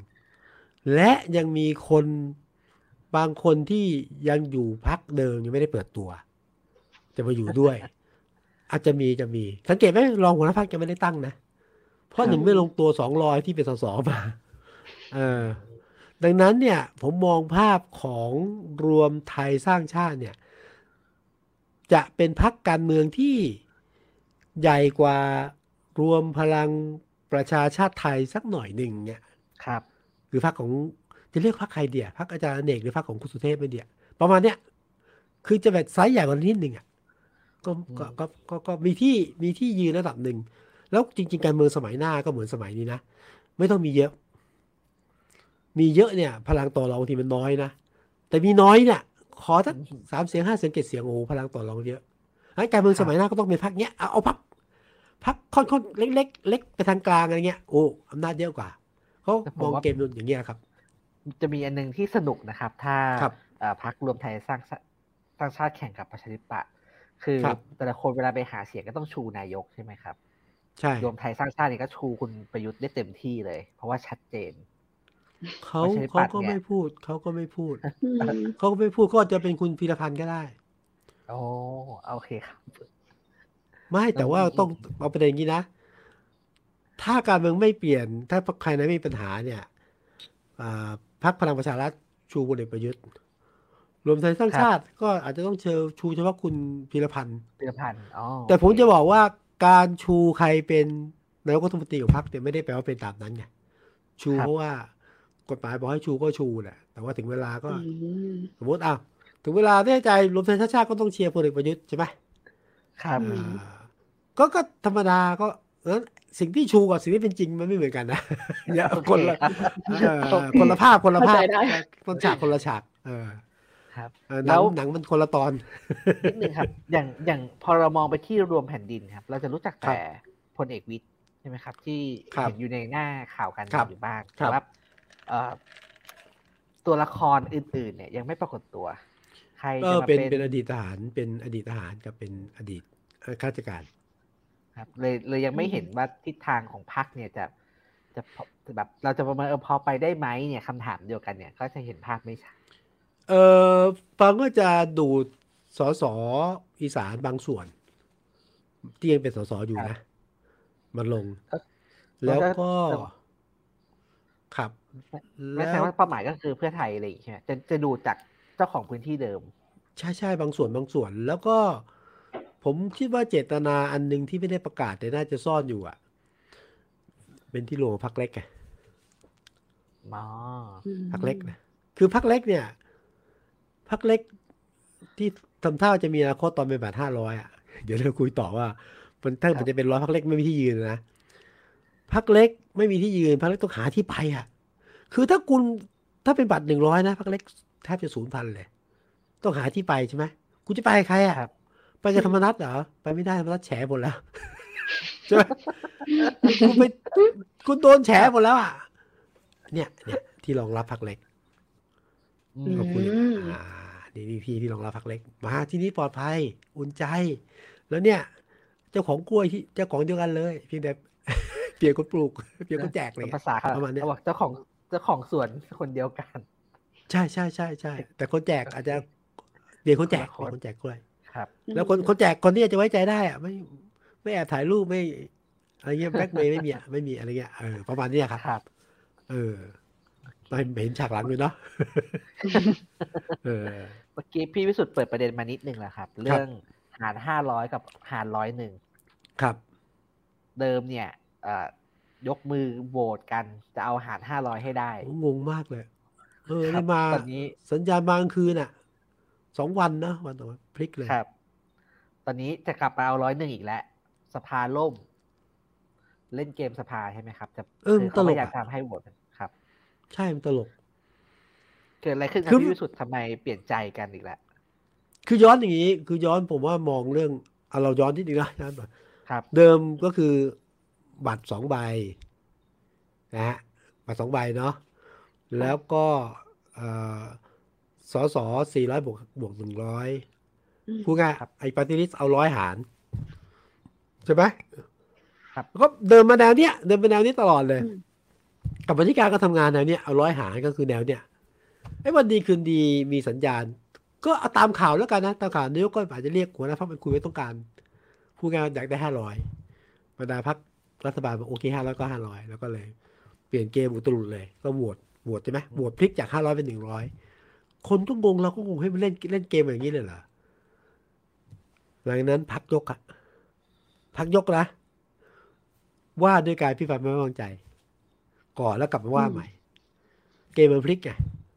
[SPEAKER 3] และยังมีคนบางคนที่ยังอยู่พักเดิมยังไม่ได้เปิดตัว จะมาอยู่ด้วย อาจจะมีจะมี สังเกตไหมรองหัวหน้าพักยังไม่ได้ตั้งนะ เพราะหนึ่งไม่ลงตัวสองรอยที่เป็นสสมาเออดังนั้นเนี่ย ผมมองภาพของรวมไทยสร้างชาติเนี่ย จะเป็นพักการเมืองที่ใหญ่กว่ารวมพลังประชาชาติไทยสักหน่อยหนึ่งเนี่ย
[SPEAKER 2] ครับ
[SPEAKER 3] คือพรรคของจะเรียกพรรคใครเดียพรรคอาจารย์อเนกหรือพรรคของคุณสุเทพไม่เดียประมาณเนี้ยคือจะแบบไซส์ใหญ่กว่านิดหนึ่งอะ ก็ก็ก็ก็ก็มีที่มีที่ยืนระดับหนึ่ง แล้วจริง ๆ การเมืองสมัยหน้าก็เหมือนสมัยนี้นะ ไม่ต้องมีเยอะ มีเยอะเนี่ย พลังต่อรองบางทีมันน้อยนะ แต่มีน้อยเนี่ย ขอสักสามเสียงห้าเสียงเจ็ดเสียงโอ้โหพลังต่อรองเยอะงั้นการเมืองสมัยหน้าก็ต้องเป็นพรรคเนี้ยเอาเอาพรรคพรรคค่อนๆเล็กๆเล็กไปทางกลางอะไรเงี้ยโอ้อำนาจเยอะกว่าเขา
[SPEAKER 2] แต่ผม
[SPEAKER 3] มอง
[SPEAKER 2] ว่า
[SPEAKER 3] เกมอย่างเงี้ยครับ
[SPEAKER 2] จะมีอันหนึงที่สนุกนะครับ ถ้า
[SPEAKER 3] ครับ
[SPEAKER 2] เอ่อพักรวมไทยสร้างชาสร้างชาติแข่งกับประชาธิปัตย์ คือ
[SPEAKER 3] ครับ
[SPEAKER 2] แต่ละคนเวลาไปหาเสียงก็ต้องชูนายกใช่ไหมครับ
[SPEAKER 3] ใช่
[SPEAKER 2] รวมไทยสร้างชาติเนี่ยก็ชูคุณประยุทธ์ได้เต็มที่เลย เพราะว่าชัดเจน
[SPEAKER 3] เขา
[SPEAKER 2] ประชาธิปั
[SPEAKER 3] เขา
[SPEAKER 2] ตย์
[SPEAKER 3] ก็
[SPEAKER 2] เนี่ย
[SPEAKER 3] ไม่พูดเขาก็ไม่พูด
[SPEAKER 1] อืม
[SPEAKER 3] เขาก็ไม่พูดก็จะเป็นคุณพีรพันธ์ก็ได้
[SPEAKER 2] โอ้โอเคครับ
[SPEAKER 3] ไม่แต่ว่า
[SPEAKER 2] อืม
[SPEAKER 3] ต้องเอาประเด็นอย่างนี้นะ ถ้าการเมืองไม่เปลี่ยน ถ้าใครนั้นไม่มีปัญหาเนี่ยอ่าพรรคพลังประชารัฐชูพลเอกประยุทธ์ รวมไทยสร้างชาติก็อาจจะต้องเชิญชูเฉพาะคุณพีรพันธ์
[SPEAKER 2] พิรพันธ์อ๋อ
[SPEAKER 3] แต่ผม
[SPEAKER 2] โอเค
[SPEAKER 3] จะบอกว่าการชูใครเป็นนายกรัฐมนตรีของพรรคเนี่ยไม่ได้แปลว่าเป็นตามนั้นไงชูเพราะว่ากฎหมายบอกให้ชูก็ชูแหละแต่ว่าถึงเวลาก็
[SPEAKER 1] อืม
[SPEAKER 3] สมมติอ้าวถึงเวลาแน่ใจรวมไทยสร้างชาติก็ต้องเชียร์พลเอกประยุทธ์ใช่ไหม
[SPEAKER 2] ครับ
[SPEAKER 1] อืม
[SPEAKER 3] อ่าก็ก็ธรรมดาก็เออสิ่งที่ชูกับสิ่งที่เป็นจริงมันไม่เหมือนกันนะอย่า
[SPEAKER 2] โอเค
[SPEAKER 3] คนละ
[SPEAKER 2] ครับ
[SPEAKER 3] เออคนละภาพคนละภาพ
[SPEAKER 1] เข้าใจได้
[SPEAKER 3] คนฉากคนละฉาก เออ
[SPEAKER 2] ครับ
[SPEAKER 3] เออห
[SPEAKER 2] แล้
[SPEAKER 3] นัง
[SPEAKER 2] ว
[SPEAKER 3] หนังมันคนละตอน
[SPEAKER 2] นิดนึงครับ อย่างอย่างพอเรามองไปที่รวมแผ่นดินครับ เราจะรู้จักแต่พลเอกวิทย์ใช่ไหมครับ ที่
[SPEAKER 3] ครับ
[SPEAKER 2] เห็นอยู่ในหน้าข่าวการ
[SPEAKER 3] ครั
[SPEAKER 2] เมือบงอยู่บ้าง
[SPEAKER 3] ครั
[SPEAKER 2] แต่
[SPEAKER 3] บ
[SPEAKER 2] ว่าเอ่อตัวละครอื่น ๆ เนี่ย ยังไม่ปรากฏตัว ใคร
[SPEAKER 3] ก็
[SPEAKER 2] จะมา
[SPEAKER 3] เป็น
[SPEAKER 2] เป็น
[SPEAKER 3] เป็นอดีตทหารเป็นอดีตทหารกับเป็นอดีตเอ่อข้าราชการ
[SPEAKER 2] ครับ เลยเลยยังไม่
[SPEAKER 1] อืม
[SPEAKER 2] เห็นว่าทิศทางของพรรคเนี่ยจะจะพอแบบเราจะประเมินเออพอไปได้ไหมเนี่ยคำถามเดียวกันเนี่ย ก็จะเห็นภาพไม่ชัด
[SPEAKER 3] เออฟังก็จะดูดสสอีสานบางส่วนที่ยังเป็นสสอยู่นะมาลง แล้วก็ครับ
[SPEAKER 2] ไม่ใช่ว่าเป้าหมายก็คือเพื่อไทยอะไรอย่างเงี้ยใช่ไหมจะจะดูจากเจ้าของพื้นที่เดิม
[SPEAKER 3] ใช่ใช่บางส่วนบางส่วน แล้วก็ ผมคิดว่าเจตนาอันหนึ่งที่ไม่ได้ประกาศแต่น่าจะซ่อนอยู่อะ เป็นที่โลพักเล็กไง
[SPEAKER 2] อ๋อ
[SPEAKER 3] พักเล็กนะคือพักเล็กเนี่ย พักเล็กที่ทำท่าจะมีอนาคตตอนเป็นบาทห้าร้อยอะ เดี๋ยวเราคุยต่อว่า มันถ้ามันจะเป็นร้อยพักเล็กไม่มีที่ยืนนะพักเล็กไม่มีที่ยืนพักเล็กต้องหาที่ไปอะ คือถ้าคุณถ้าเป็นบัตรหนึ่งร้อยนะพักเล็กแทบจะศูนย์พันเลย ต้องหาที่ไปใช่ไหมกูจะไปกับใครอะ
[SPEAKER 2] ครับ
[SPEAKER 3] ไปกับธรรมนัตเหรอไปไม่ได้ธรรมนัตแฉหมดแล้วใช่ไหมคุณไปคุณโดนแฉหมดแล้วอะเนี่ยเนี่ยที่รองรับพักเล็ก
[SPEAKER 2] อื
[SPEAKER 1] อื
[SPEAKER 2] ม
[SPEAKER 3] ขอบคุณ
[SPEAKER 1] ม
[SPEAKER 3] อ่านี่นี่พี่ที่รองรับพักเล็ก มาที่นี่ปลอดภัย อุ่นใจ แล้วเนี่ย เจ้าของกล้วยที่เจ้าของเดียวกันเลย เพียงแต่ เปลี่ยนคนปลูก เปลี่ยนคนแจกเลย
[SPEAKER 2] ภาษาเขา
[SPEAKER 3] ประมาณเนี้ย
[SPEAKER 2] เขาบอกเจ้าของเจ้าของสวนคนเดียวกัน
[SPEAKER 3] ใช่ใช่ใช่ใช่แต่คนแจกอาจจะเปลี่ยนคนแจก
[SPEAKER 2] คนละคน
[SPEAKER 3] เปลี่ยนคนแจกกล้วย
[SPEAKER 2] ครับ
[SPEAKER 3] แล้วคนคนแจกคนที่จะไว้ใจได้อะไม่ไม่แอบถ่ายรูปไม่อะไรเงี้ยแบล็กเมย์ไม่มีอะไม่มีอะไรเงี้ยเออประมาณเนี้ยครับ
[SPEAKER 2] ครับ
[SPEAKER 3] เออ ไม่เห็นฉากหลังเลยเนาะเออ
[SPEAKER 2] เมื่อกี้พี่วิสุทธ์เปิดประเด็นมานิดนึงแหละครับ เรื่องหารห้าร้อยกับหารร้อยหนึ่ง
[SPEAKER 3] ครับ
[SPEAKER 2] เดิมเนี่ยเอ่อยกมือโหวตกันจะเอาหารห้าร้อยให้ได้
[SPEAKER 3] ผมงงมากเลย เออ
[SPEAKER 2] ครับ
[SPEAKER 3] นี่มา
[SPEAKER 2] ตอนนี้
[SPEAKER 3] สัญญาณบางคืนอะสองวันนะวันต่อวันพลิกเลย
[SPEAKER 2] ครับ ตอนนี้จะกลับมาเอาร้อยหนึ่งอีกแล้วสภาล่ม เล่นเกมสภาใช่ไหมครับจะ
[SPEAKER 3] เออ
[SPEAKER 2] คื
[SPEAKER 3] มันต
[SPEAKER 2] เขา
[SPEAKER 3] ล
[SPEAKER 2] พ
[SPEAKER 3] ก
[SPEAKER 2] ยายาม
[SPEAKER 3] อะ
[SPEAKER 2] ทำให้โหวตครับ
[SPEAKER 3] ใช่มันตลก
[SPEAKER 2] เกิดอะไรขึ้นครั
[SPEAKER 3] คื
[SPEAKER 2] บ
[SPEAKER 3] อ
[SPEAKER 2] พี่วิสุทธ์ทำไมเปลี่ยนใจกันอีกแล้ว
[SPEAKER 3] คือย้อนอย่างนี้ คือย้อนผมว่ามองเรื่องเอาเราย้อนนิดนึงนะย้อนไป
[SPEAKER 2] ครับ
[SPEAKER 3] เดิมก็คือบัตรสองใบนะฮะบัตรสองใบเนาะแล้วก็เอ่อสอสอสี่ร้อยบวกบวกหนึ่งร้อย
[SPEAKER 1] อืม
[SPEAKER 3] พูดง่าย
[SPEAKER 2] ครับ
[SPEAKER 3] ไอ้ปฏิริษเอาร้อยหาร ใช่ไหม
[SPEAKER 2] ครับ
[SPEAKER 3] แล้วก็เดินมาแนวเนี้ย เดินมาแนวนี้ตลอดเลย
[SPEAKER 1] อืม
[SPEAKER 3] กับบรรการก็ทำงานแนวเนี้ยเอาร้อยหารก็คือแนวเนี้ยไอ้วันดีคืนดีมีสัญญาณ ก็เอาตามข่าวแล้วกันนะตามข่าวนายกก็อาจจะเรียกหัวหน้าพรรคไปคุยไว้ต้องการพูดงายๆอยากได้ห้าร้อยบรรดาพรรครัฐบาลบอกโอเคห้าร้อยก็ห้าร้อยแล้วก็เลย เปลี่ยนเกมอุตรุดเลย ก็โหวตโหวตใช่ไหมโหวตพลิกจากห้าร้อยเป็นหนึ่งร้อยคนก็งงเราก็งงให้มันเล่นเล่นเกมอย่างนี้เลยเหรอหลังนั้นพักยกอะพักยกนะว่าด้วยการพิพากษาไม่ไว้วางใจ ก่อนแล้วกลับมาว่า
[SPEAKER 1] อืม
[SPEAKER 3] ใหม่ เกมมันพลิกไง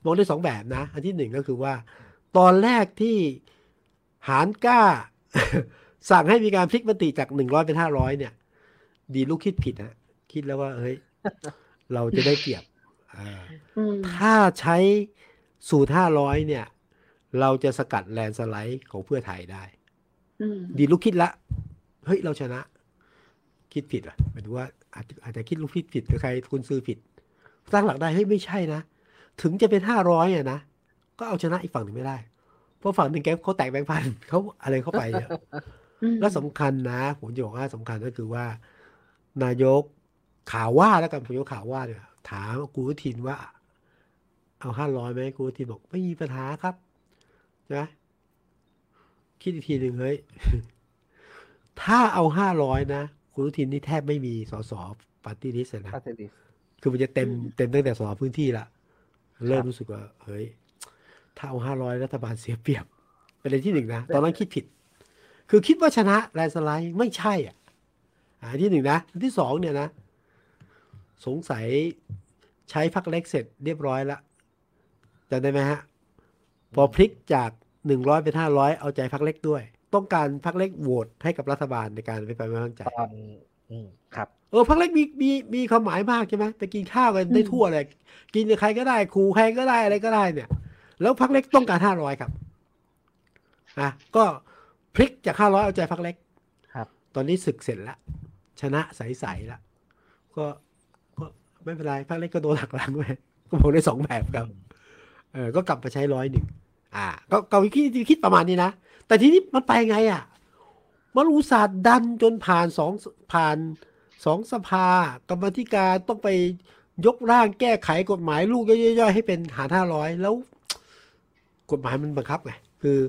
[SPEAKER 3] มองได้สองแบบนะ อันที่หนึ่งก็คือว่า ตอนแรกที่หารกล้า สั่งให้มีการพลิกมติจากหนึ่งร้อยเป็นห้าร้อยเนี่ย ดีลูกคิดผิดนะคิดแล้วว่าเฮ้ย เราจะได้เปรียบอ่า
[SPEAKER 1] อืม
[SPEAKER 3] ถ้าใช้สูตรห้าร้อยเนี่ย เราจะสกัดแลนด์สไลด์ของเพื่อไทยได้
[SPEAKER 1] อืม
[SPEAKER 3] ดีลูกคิดละ เฮ้ย เราชนะ คิดผิดอะหมายถึงว่า อาจจะอาจจะคิดลูกคิดผิดหรือใครคุณซื้อผิด ตั้งหลักได้เฮ้ยไม่ใช่นะ ถึงจะเป็นห้าร้อยอะนะ ก็เอาชนะอีกฝั่งหนึ่งไม่ได้ เพราะฝั่งหนึ่งแกเขาแตกแบงค์พันเขาอะไรเข้าไปเนี่ย
[SPEAKER 1] อืม
[SPEAKER 3] แล้วสำคัญนะผมจะบอกว่าสำคัญก็คือว่า นายกข่าวว่าแล้วกันผมยกข่าวว่าเนี่ยถามกูรุทินว่า เอาห้าร้อยไหมกูรุทินบอกไม่มีปัญหาครับนะคิดอีกทีหนึ่งเฮ้ยถ้าเอาห้าร้อยนะ คุณรุทินนี่แทบไม่มีสสปาร์ตี้ลิสต์นะ
[SPEAKER 2] ปาร์ตี้ลิสต์
[SPEAKER 3] คือมันจะเต็ม
[SPEAKER 1] อืม
[SPEAKER 3] เต็มตั้งแต่สสพื้นที่ละเริ่ม
[SPEAKER 2] ครับ
[SPEAKER 3] รู้สึกว่า เฮ้ย ถ้าเอาห้าร้อยรัฐบาลเสียเปรียบประเด็นที่หนึ่งนะ ตอนนั้นคิดผิด คือคิดว่าชนะแลนด์สไลด์ไม่ใช่อะอ่าอันที่หนึ่งนะอันที่สองเนี่ยนะ สงสัยใช้พรรคเล็กเสร็จเรียบร้อยละจำได้ไหมฮะ พอพลิกจากหนึ่งร้อยเป็นห้าร้อยเอาใจพรรคเล็กด้วย ต้องการพักเล็กโหวตให้กับรัฐบาลในการไปไปไม่วางใจ
[SPEAKER 2] ตอนอืมครับ
[SPEAKER 3] เออพักเล็กมีมีมีความหมายมากใช่ไหมไปกินข้าวกันได้ทั่วเลย กินกับใครก็ได้ครูใครก็ได้อะไรก็ได้เนี่ย แล้วพักเล็กต้องการห้าร้อยครับอะก็พลิกจากห้าร้อยเอาใจพักเล็ก
[SPEAKER 2] ครับ
[SPEAKER 3] ตอนนี้ศึกเสร็จแล้วชนะใสๆแล้วก็ก็ไม่เป็นไรพักเล็กก็โดนหักหลังไปก็มองได้สองแบบครับเออก็กลับมาใช้ร้อยหนึ่งอ่า ก็ก็คิดคิดประมาณนี้นะ แต่ทีนี้มันไปไงอะ มันอุตส่าห์ดันจนผ่านสองผ่านสองสภากรรมาธิการต้องไปยกร่างแก้ไขกฎหมายลูกย่อยๆให้เป็นหารห้าร้อยแล้ว กฎหมายมันบังคับไงคือ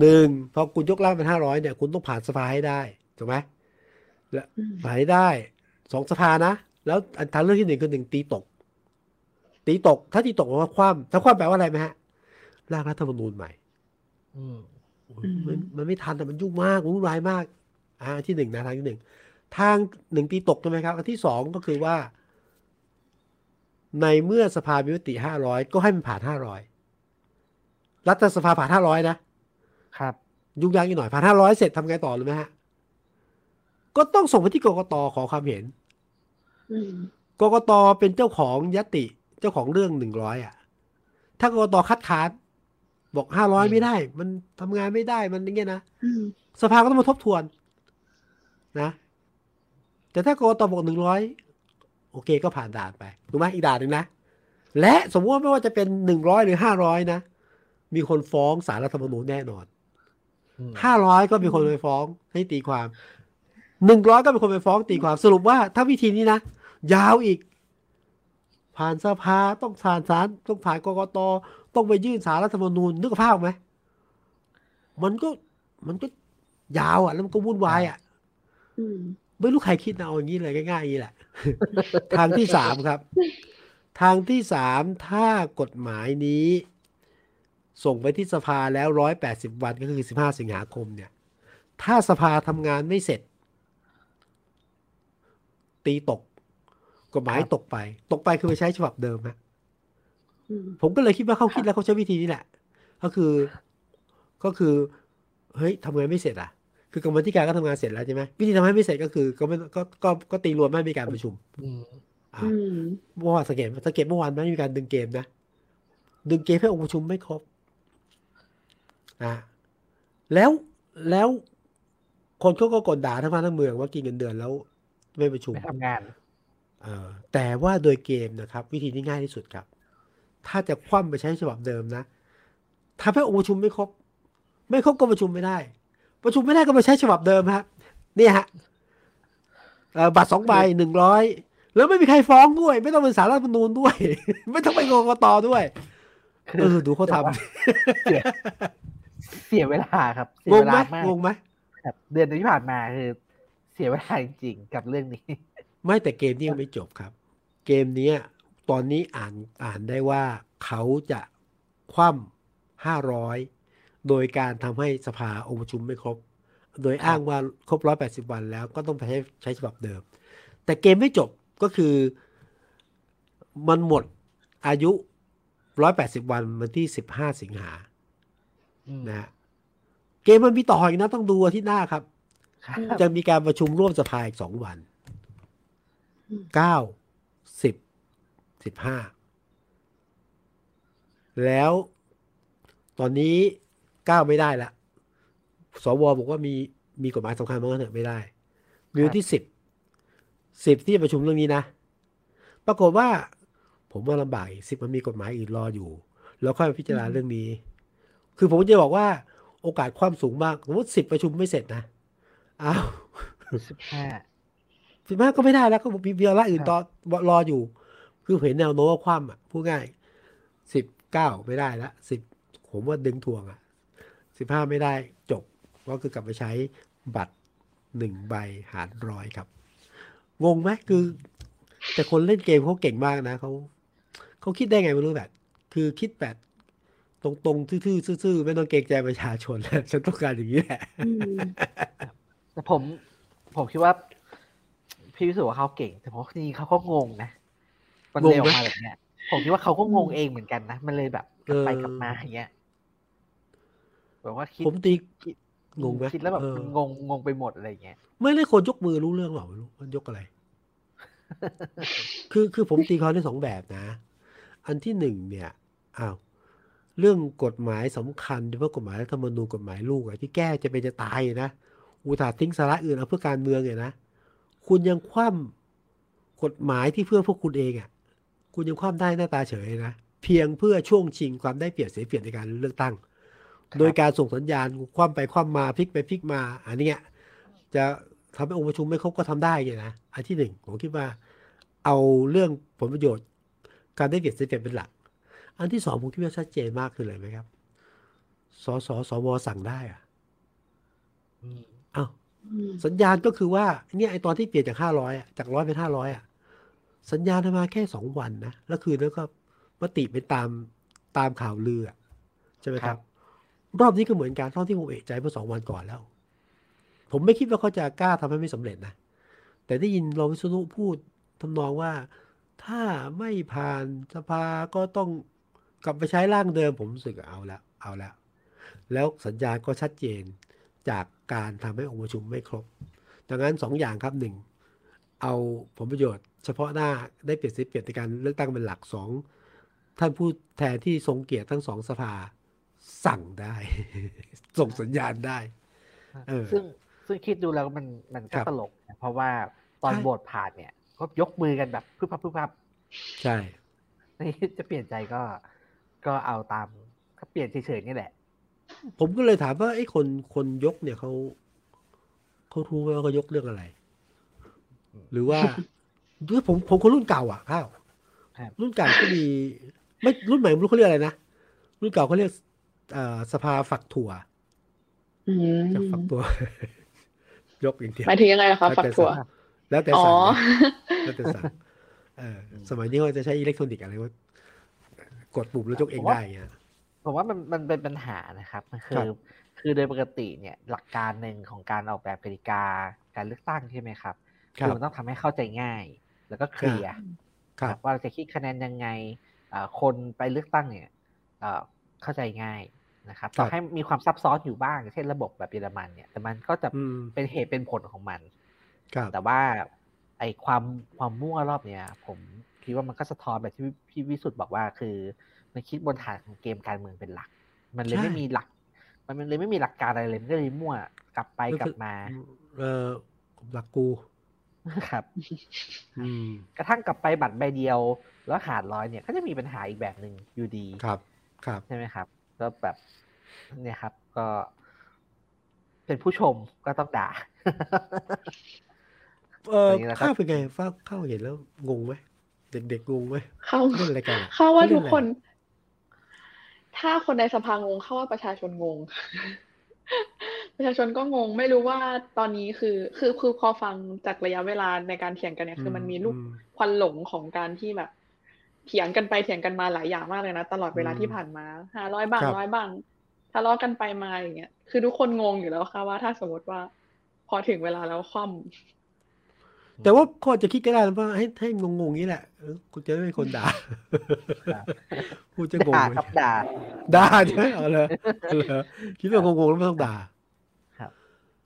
[SPEAKER 3] หนึ่งพอคุณยกร่างเป็นห้าร้อยเนี่ย คุณต้องผ่านสภาให้ได้ถูกไหม
[SPEAKER 1] อืม
[SPEAKER 3] ผ่านให้ได้สองสภานะ แล้วอันทางเรื่องที่หนึ่งคือหนึ่งตีตก ตีตก ถ้าตีตกแปลว่าคว่ำถ้าคว่ำแปลว่าอะไรไหมฮะร่างรัฐธรรมนูญใหม่
[SPEAKER 2] อื ม
[SPEAKER 3] มันมันไม่ทันแต่มันยุ่งมากวุ่นวายมาก อ่าที่หนึ่งนะทางที่หนึ่งทางหนึ่งตีตกใช่ไหมครับอันที่สองก็คือว่า ในเมื่อสภามีมติห้าร้อยก็ให้มันผ่านห้าร้อยรัฐสภาผ่านห้าร้อยนะครับ ยุ่งยากอีกหน่อยผ่านห้าร้อยเสร็จทำไงต่อรู้ไหมฮะก็ต้องส่งไปที่กกตขอความเห็น
[SPEAKER 1] อืม
[SPEAKER 3] กกตเป็นเจ้าของยติเจ้าของเรื่องหนึ่งร้อยอะ ถ้ากกตคัดค้าน บอกห้าร้อยไม่ได้ มันทำงานไม่ได้มันอย่างเงี้ยนะ
[SPEAKER 1] อืม
[SPEAKER 3] สภาก็ต้องมาทบทวน นะ แต่ถ้ากกตบอกหนึ่งร้อยโอเคก็ผ่านด่านไปถูกไหมอีกด่านหนึ่งนะ และสมมติว่าไม่ว่าจะเป็นหนึ่งร้อยหรือห้าร้อยนะ มีคนฟ้องสารรัฐธรรมนูญแน่นอน
[SPEAKER 2] อืม
[SPEAKER 3] ห้าร้อยก็มีคนไปฟ้องให้ตีความหนึ่งร้อยก็มีคนไปฟ้องตีความสรุปว่า ถ้าวิธีนี้นะ ยาวอีก ผ่านสภาต้องผ่านศาลต้องผ่านกกต ต้องไปยื่นสารรัฐธรรมนูญนึกภาพไหมมันก็มันก็ยาวอะ แล้วมันก็วุ่นวายอะ
[SPEAKER 1] อืม
[SPEAKER 3] ไม่รู้ใครคิดนะเอาอย่างนี้เลยง่ายๆอย่างนี้แหละ ทางที่สามครับ ทางที่สามถ้ากฎหมายนี้ ส่งไปที่สภาแล้วร้อยแปดสิบวันก็คือสิบห้าสิงหาคมเนี่ย ถ้าสภาทำงานไม่เสร็จ ตีตก กฎหมาย
[SPEAKER 2] ครับ
[SPEAKER 3] ตกไป ตกไปคือไปใช้ฉบับเดิมฮะ
[SPEAKER 1] อืม
[SPEAKER 3] ผมก็เลยคิดว่าเขาคิดแล้วเขาใช้วิธีนี้แหละ ก็คือ ก็คือ เฮ้ยทำงานไม่เสร็จอะ คือกรรมาธิการก็ทำงานเสร็จแล้วใช่ไหมวิธีทำให้ไม่เสร็จก็คือ ก็ไม่ก็ก็ก็ตีรวมไม่มีการประชุม
[SPEAKER 2] อืม
[SPEAKER 3] อะ
[SPEAKER 1] อืม
[SPEAKER 3] เมื่อวานสังเกตสังเกตเมื่อวานไม่มีการดึงเกมนะดึงเกมให้องค์ประชุมไม่ครบอะแล้วแล้วคนเขาก็กดด่าทั้งบ้านทั้งเมืองว่ากินเงินเดือนแล้วไม่ประชุม
[SPEAKER 2] ไม่ทำงาน
[SPEAKER 3] เออแต่ว่าโดยเกมนะครับ วิธีที่ง่ายที่สุดครับ ถ้าจะคว่ำไปใช้ฉบับเดิมนะทำให้องค์ประชุมไม่ครบ ไม่ครบก็ประชุมไม่ได้ ประชุมไม่ได้ก็ไปใช้ฉบับเดิมฮะเนี่ยฮะเอ่อบัตรสองใบหนึ่งร้อยแล้วไม่มีใครฟ้องด้วย ไม่ต้องเป็นสารรัฐธรรมนูญด้วย ไม่ต้องไปกกตด้วย
[SPEAKER 2] คือ
[SPEAKER 3] เออดูเขาท
[SPEAKER 2] เสียเสียเวลาครับเสีำย
[SPEAKER 3] งง
[SPEAKER 2] เว
[SPEAKER 3] ไหม
[SPEAKER 2] ลามาก
[SPEAKER 3] งงไหม
[SPEAKER 2] ครับเดือนที่ผ่านมาคือเสียเวลาจริงๆกับเรื่องนี้
[SPEAKER 3] ไม่แต่เกมนี้ยังไม่จบครับ เกมเนี้ย ตอนนี้อ่านอ่านได้ว่าเขาจะคว่ำห้าร้อยโดยการทำให้สภาองค์ประชุมไม่ครบ โดยอ้างว่าครบร้อยแปดสิบวันแล้วก็ต้องไปใช้ใช้ฉบับเดิม แต่เกมไม่จบก็คือมันหมดอายุร้อยแปดสิบวันวันที่สิบห้าสิงหา
[SPEAKER 2] อืม
[SPEAKER 3] นะฮะเกมมันมีต่ออีกนะต้องดูอาทิตย์หน้าครับ
[SPEAKER 2] ครับ
[SPEAKER 3] จะมีการประชุมร่วมสภาอีกสองวัน
[SPEAKER 1] อืม
[SPEAKER 3] เก้าสิบ สิบห้าแล้วตอนนี้เก้าไม่ได้ละสวบอกว่ามีมีกฎหมายสำคัญมากเถอะไม่ได้มีวันที่สิบสิบที่จะประชุมเรื่องนี้นะ ปรากฏว่า ผมว่าลำบากอีกสิบมันมีกฎหมายอื่นรออยู่ แล้วค่อยมาพิจารณาเรื่องนี้ คือผมจะบอกว่าโอกาสความสูงมากสมมติสิบประชุมไม่เสร็จนะอ้าว
[SPEAKER 2] สิบห้า
[SPEAKER 3] สิบห้าก็ไม่ได้แล้วก็มีเบียร์ละอื่น
[SPEAKER 2] ครับ
[SPEAKER 3] ต่อรออยู่ คือเห็นแนวโน้มว่าคว่ำอะพูดง่ายสิบเก้าไม่ได้ละสิบผมว่าดึงทวงอะสิบห้าไม่ได้จบก็คือกลับไปใช้บัตรหนึ่งใบหารร้อยครับ งงไหมคือ แต่คนเล่นเกมเขาเก่งมากนะเขาเขาคิดได้ไงไม่รู้แบบ คือคิดแบบตรงๆทื่อๆซื่อๆไม่ต้องเกรงใจประชาชนฉันต้องการอย่างนี้แหละ
[SPEAKER 2] แต่ผม ผมคิดว่า พี่วิสุทธ์ว่าเขาเก่ง แต่ผมว่าจริงเขาก็งงนะ มัน
[SPEAKER 3] งง
[SPEAKER 2] เร็ว
[SPEAKER 3] ไหม
[SPEAKER 2] มาแบบเนี้ยผมคิดว่าเขาก็งง
[SPEAKER 1] อืม
[SPEAKER 2] เองเหมือนกันนะ มันเลยแบบกลับไป
[SPEAKER 3] เออ
[SPEAKER 2] กลับมาอย่างเงี้ยแบบว่าคิด
[SPEAKER 3] ผมตี
[SPEAKER 2] คิด
[SPEAKER 3] งงไหม
[SPEAKER 2] คิดแล้วแบบ
[SPEAKER 3] เออ
[SPEAKER 2] มันงงงงไปหมดอะไรอย่างเงี้ย
[SPEAKER 3] ไม่ได้คนยกมือรู้เรื่องหรอกไม่รู้มันยกอะไร คือคือผมตีความได้สองแบบนะ อันที่หนึ่งเนี่ยอ้าวเรื่องกฎหมายสำคัญโดยเฉพาะกฎหมายรัฐธรรมนูญกฎหมายลูกอะที่แก้จะเป็นจะตายนะอุตส่าห์ทิ้งสาระอื่นเอาเพื่อการเมืองเนี่ยนะคุณยังคว่ำกฎหมายที่เพื่อพวกคุณเองอะ คุณยังคว่ำได้หน้าตาเฉยนะเพียงเพื่อช่วงชิงความได้เปรียบเสียเปรียบในการเลือกตั้ง
[SPEAKER 2] ครับ
[SPEAKER 3] โดยการส่งสัญญาณคว่ำไปคว่ำมาพลิกไปพลิกมาอันเนี้ยจะทำให้องค์ประชุมไม่ครบก็ทำได้ไงนะอันที่หนึ่งผมคิดว่า เอาเรื่องผลประโยชน์ การได้เปรียบเสียเปรียบเป็นหลัก อันที่สองผมคิดว่าชัดเจนมากคืออะไรไหมครับสสสวสั่งได้อะ
[SPEAKER 2] อืม
[SPEAKER 3] อ้าว
[SPEAKER 1] อืม
[SPEAKER 3] สัญญาณก็คือว่าเนี่ยไอตอนที่เปลี่ยนจากห้าร้อยอะจากร้อยเป็นห้าร้อยอะ สัญญาณมาแค่สองวันนะ แล้วคืนนั้นก็มติเป็นตามตามข่าวลืออะใช่ไหมครับ รอบนี้ก็เหมือนกันเท่าที่ผมเอะใจเมื่อสองวันก่อนแล้ว ผมไม่คิดว่าเขาจะกล้าทำให้ไม่สำเร็จนะ แต่ได้ยินรองวิศนุพูดทำนองว่าถ้าไม่ผ่านสภาก็ต้องกลับไปใช้ร่างเดิมผมรู้สึกเอาแล้วเอาแล้ว แล้วสัญญาณก็ชัดเจนจากการทำให้องค์ประชุมไม่ครบ ดังนั้นสองอย่างครับหนึ่งเอาผลประโยชน์ เฉพาะหน้าได้เปรียบเสียเปรียบในการเลือกตั้งเป็นหลักสองท่านผู้แทนที่ทรงเกียรติทั้งสองสภาสั่งได้ ส่งสัญญาณได้ เออ
[SPEAKER 2] ซึ่งซึ่งคิดดูแล้วมันมัน
[SPEAKER 3] ครั
[SPEAKER 2] ก็
[SPEAKER 3] บ
[SPEAKER 2] ตลกนะเพราะว่าตอน
[SPEAKER 3] ใช่
[SPEAKER 2] โหวตผ่านเนี่ยก็ยกมือกันแบบพึบพับพึบพับ
[SPEAKER 3] ใช่
[SPEAKER 2] นี่จะเปลี่ยนใจก็ก็เอาตามก็เปลี่ยนเฉยๆนี่แหละ
[SPEAKER 3] ผมก็เลยถามว่าไอ้คนคนยกเนี่ยเขาเขารู้ไหมว่าเขายกเรื่องอะไร หรือว่า ด้วยผมผมคนรุ่นเก่าอะข้าว
[SPEAKER 2] ครับ
[SPEAKER 3] รุ่นเก่าก็มีไม่รุ่นใหม่ไม่รู้เขาเรียกอะไรนะรุ่นเก่าเขาเรียกเอ่อสภาฝักถั่ว
[SPEAKER 1] อืม
[SPEAKER 3] จากฝักถั่วยกอย่างเดียว
[SPEAKER 1] หมายถึงยังไงล่ะคะ
[SPEAKER 3] แล้ว
[SPEAKER 1] ฝัก
[SPEAKER 3] แต่
[SPEAKER 1] ถั่ว
[SPEAKER 3] สั่งแล้วแต่
[SPEAKER 1] อ๋อ
[SPEAKER 3] สั่งนะแล้วแต่สั่งเออสมัยนี้เขาจะใช้อิเล็กทรอนิกส์อะไรว่ากดปุ่มแล้วยกเองได้อย่างเงี้ย
[SPEAKER 2] ผมว่ามันมันเป็นปัญหานะครับมันคื
[SPEAKER 3] ครั
[SPEAKER 2] อบคือโดยปกติเนี่ย หลักการหนึ่งของการออกแบบกติกาการเลือกตั้งใช่ไหมครับ
[SPEAKER 3] ครับ
[SPEAKER 2] มันต้องทำให้เข้าใจง่าย แล้วก็เคลียร์
[SPEAKER 3] ครับ
[SPEAKER 2] ว่าเราจะคิดคะแนนยังไงเอ่อคนไปเลือกตั้งเนี่ยเอ่อเข้าใจง่ายนะครับ
[SPEAKER 3] ครับ
[SPEAKER 2] ต่อให้มีความซับซ้อนอยู่บ้าง เช่นระบบแบบเยอรมันเนี่ย แต่มันก็จะ
[SPEAKER 3] อืม
[SPEAKER 2] เป็นเหตุเป็นผลของมัน
[SPEAKER 3] ครับ
[SPEAKER 2] แต่ว่า ไอความความมั่วรอบเนี้ยผมคิดว่ามันก็สะท้อนแบบที่พี่วิสุทธ์บอกว่า คือมันคิดบนฐานของเกมการเมืองเป็นหลัก มันเลย
[SPEAKER 3] ใช่
[SPEAKER 2] ไม่มีหลัก มันเลยไม่มีหลักการอะไรเลยมันก็เลยมั่วกลับไป
[SPEAKER 3] ก็
[SPEAKER 2] กลั
[SPEAKER 3] คื
[SPEAKER 2] บ
[SPEAKER 3] อ
[SPEAKER 2] มา
[SPEAKER 3] เออหลักกู
[SPEAKER 2] ครับ
[SPEAKER 3] อืม
[SPEAKER 2] กระทั่งกลับไปบัตรใบเดียว แล้วหารร้อยเนี่ย ก็จะมีปัญหาอีกแบบหนึ่งอยู่ดี
[SPEAKER 3] ครับ ครับ
[SPEAKER 2] ใช่ไหมครับ ก็แบบ เนี่ยครับ ก็ เป็นผู้ชมก็ต้องด่า
[SPEAKER 3] เออ
[SPEAKER 2] อย่างนี้นะครับ
[SPEAKER 3] ข้าวเป็นไงฟ้าข้าวเห็นแล้วงงไหมเด็กๆงงไหม
[SPEAKER 1] เข้า
[SPEAKER 3] เล่นอะไรกันอะ
[SPEAKER 1] เข้าว่า
[SPEAKER 3] เล่
[SPEAKER 1] ทุ
[SPEAKER 3] น
[SPEAKER 1] ก
[SPEAKER 3] อะไร
[SPEAKER 1] คน ถ้าคนในสภางงเข้าว่าประชาชนงง ประชาชนก็งงไม่รู้ว่าตอนนี้คือคือคือพอฟังจากระยะเวลาในการเถียงกันเนี่ยคือมันมีลูก
[SPEAKER 3] อืม
[SPEAKER 1] ควันหลงของการที่แบบ เถียงกันไปเถียงกันมาหลายอย่างมากเลยนะตลอดเวลา
[SPEAKER 3] อืม
[SPEAKER 1] ที่ผ่านมาห้าร้อยบ้าง
[SPEAKER 3] ครับ
[SPEAKER 1] ร้อยบ้างทะเลาะกันไปมาอย่างเงี้ยคือทุกคนงงอยู่แล้วค่ะว่าถ้าสมมติว่า พอถึงเวลาแล้วคว่ำ
[SPEAKER 3] แต่ว่าก็อาจจะคิดก็ได้นะว่าให้ให้งงๆอย่างนี้แหละเออกูจะไม่เป็นคนด่า
[SPEAKER 2] ครับ
[SPEAKER 3] กูจะงง
[SPEAKER 2] ด่า
[SPEAKER 3] ไหม
[SPEAKER 2] ครับด่า
[SPEAKER 3] ด่าใช่ไหมเอาเลยเอาเลยคิดว่างงๆแล้วไม่ต้องด่า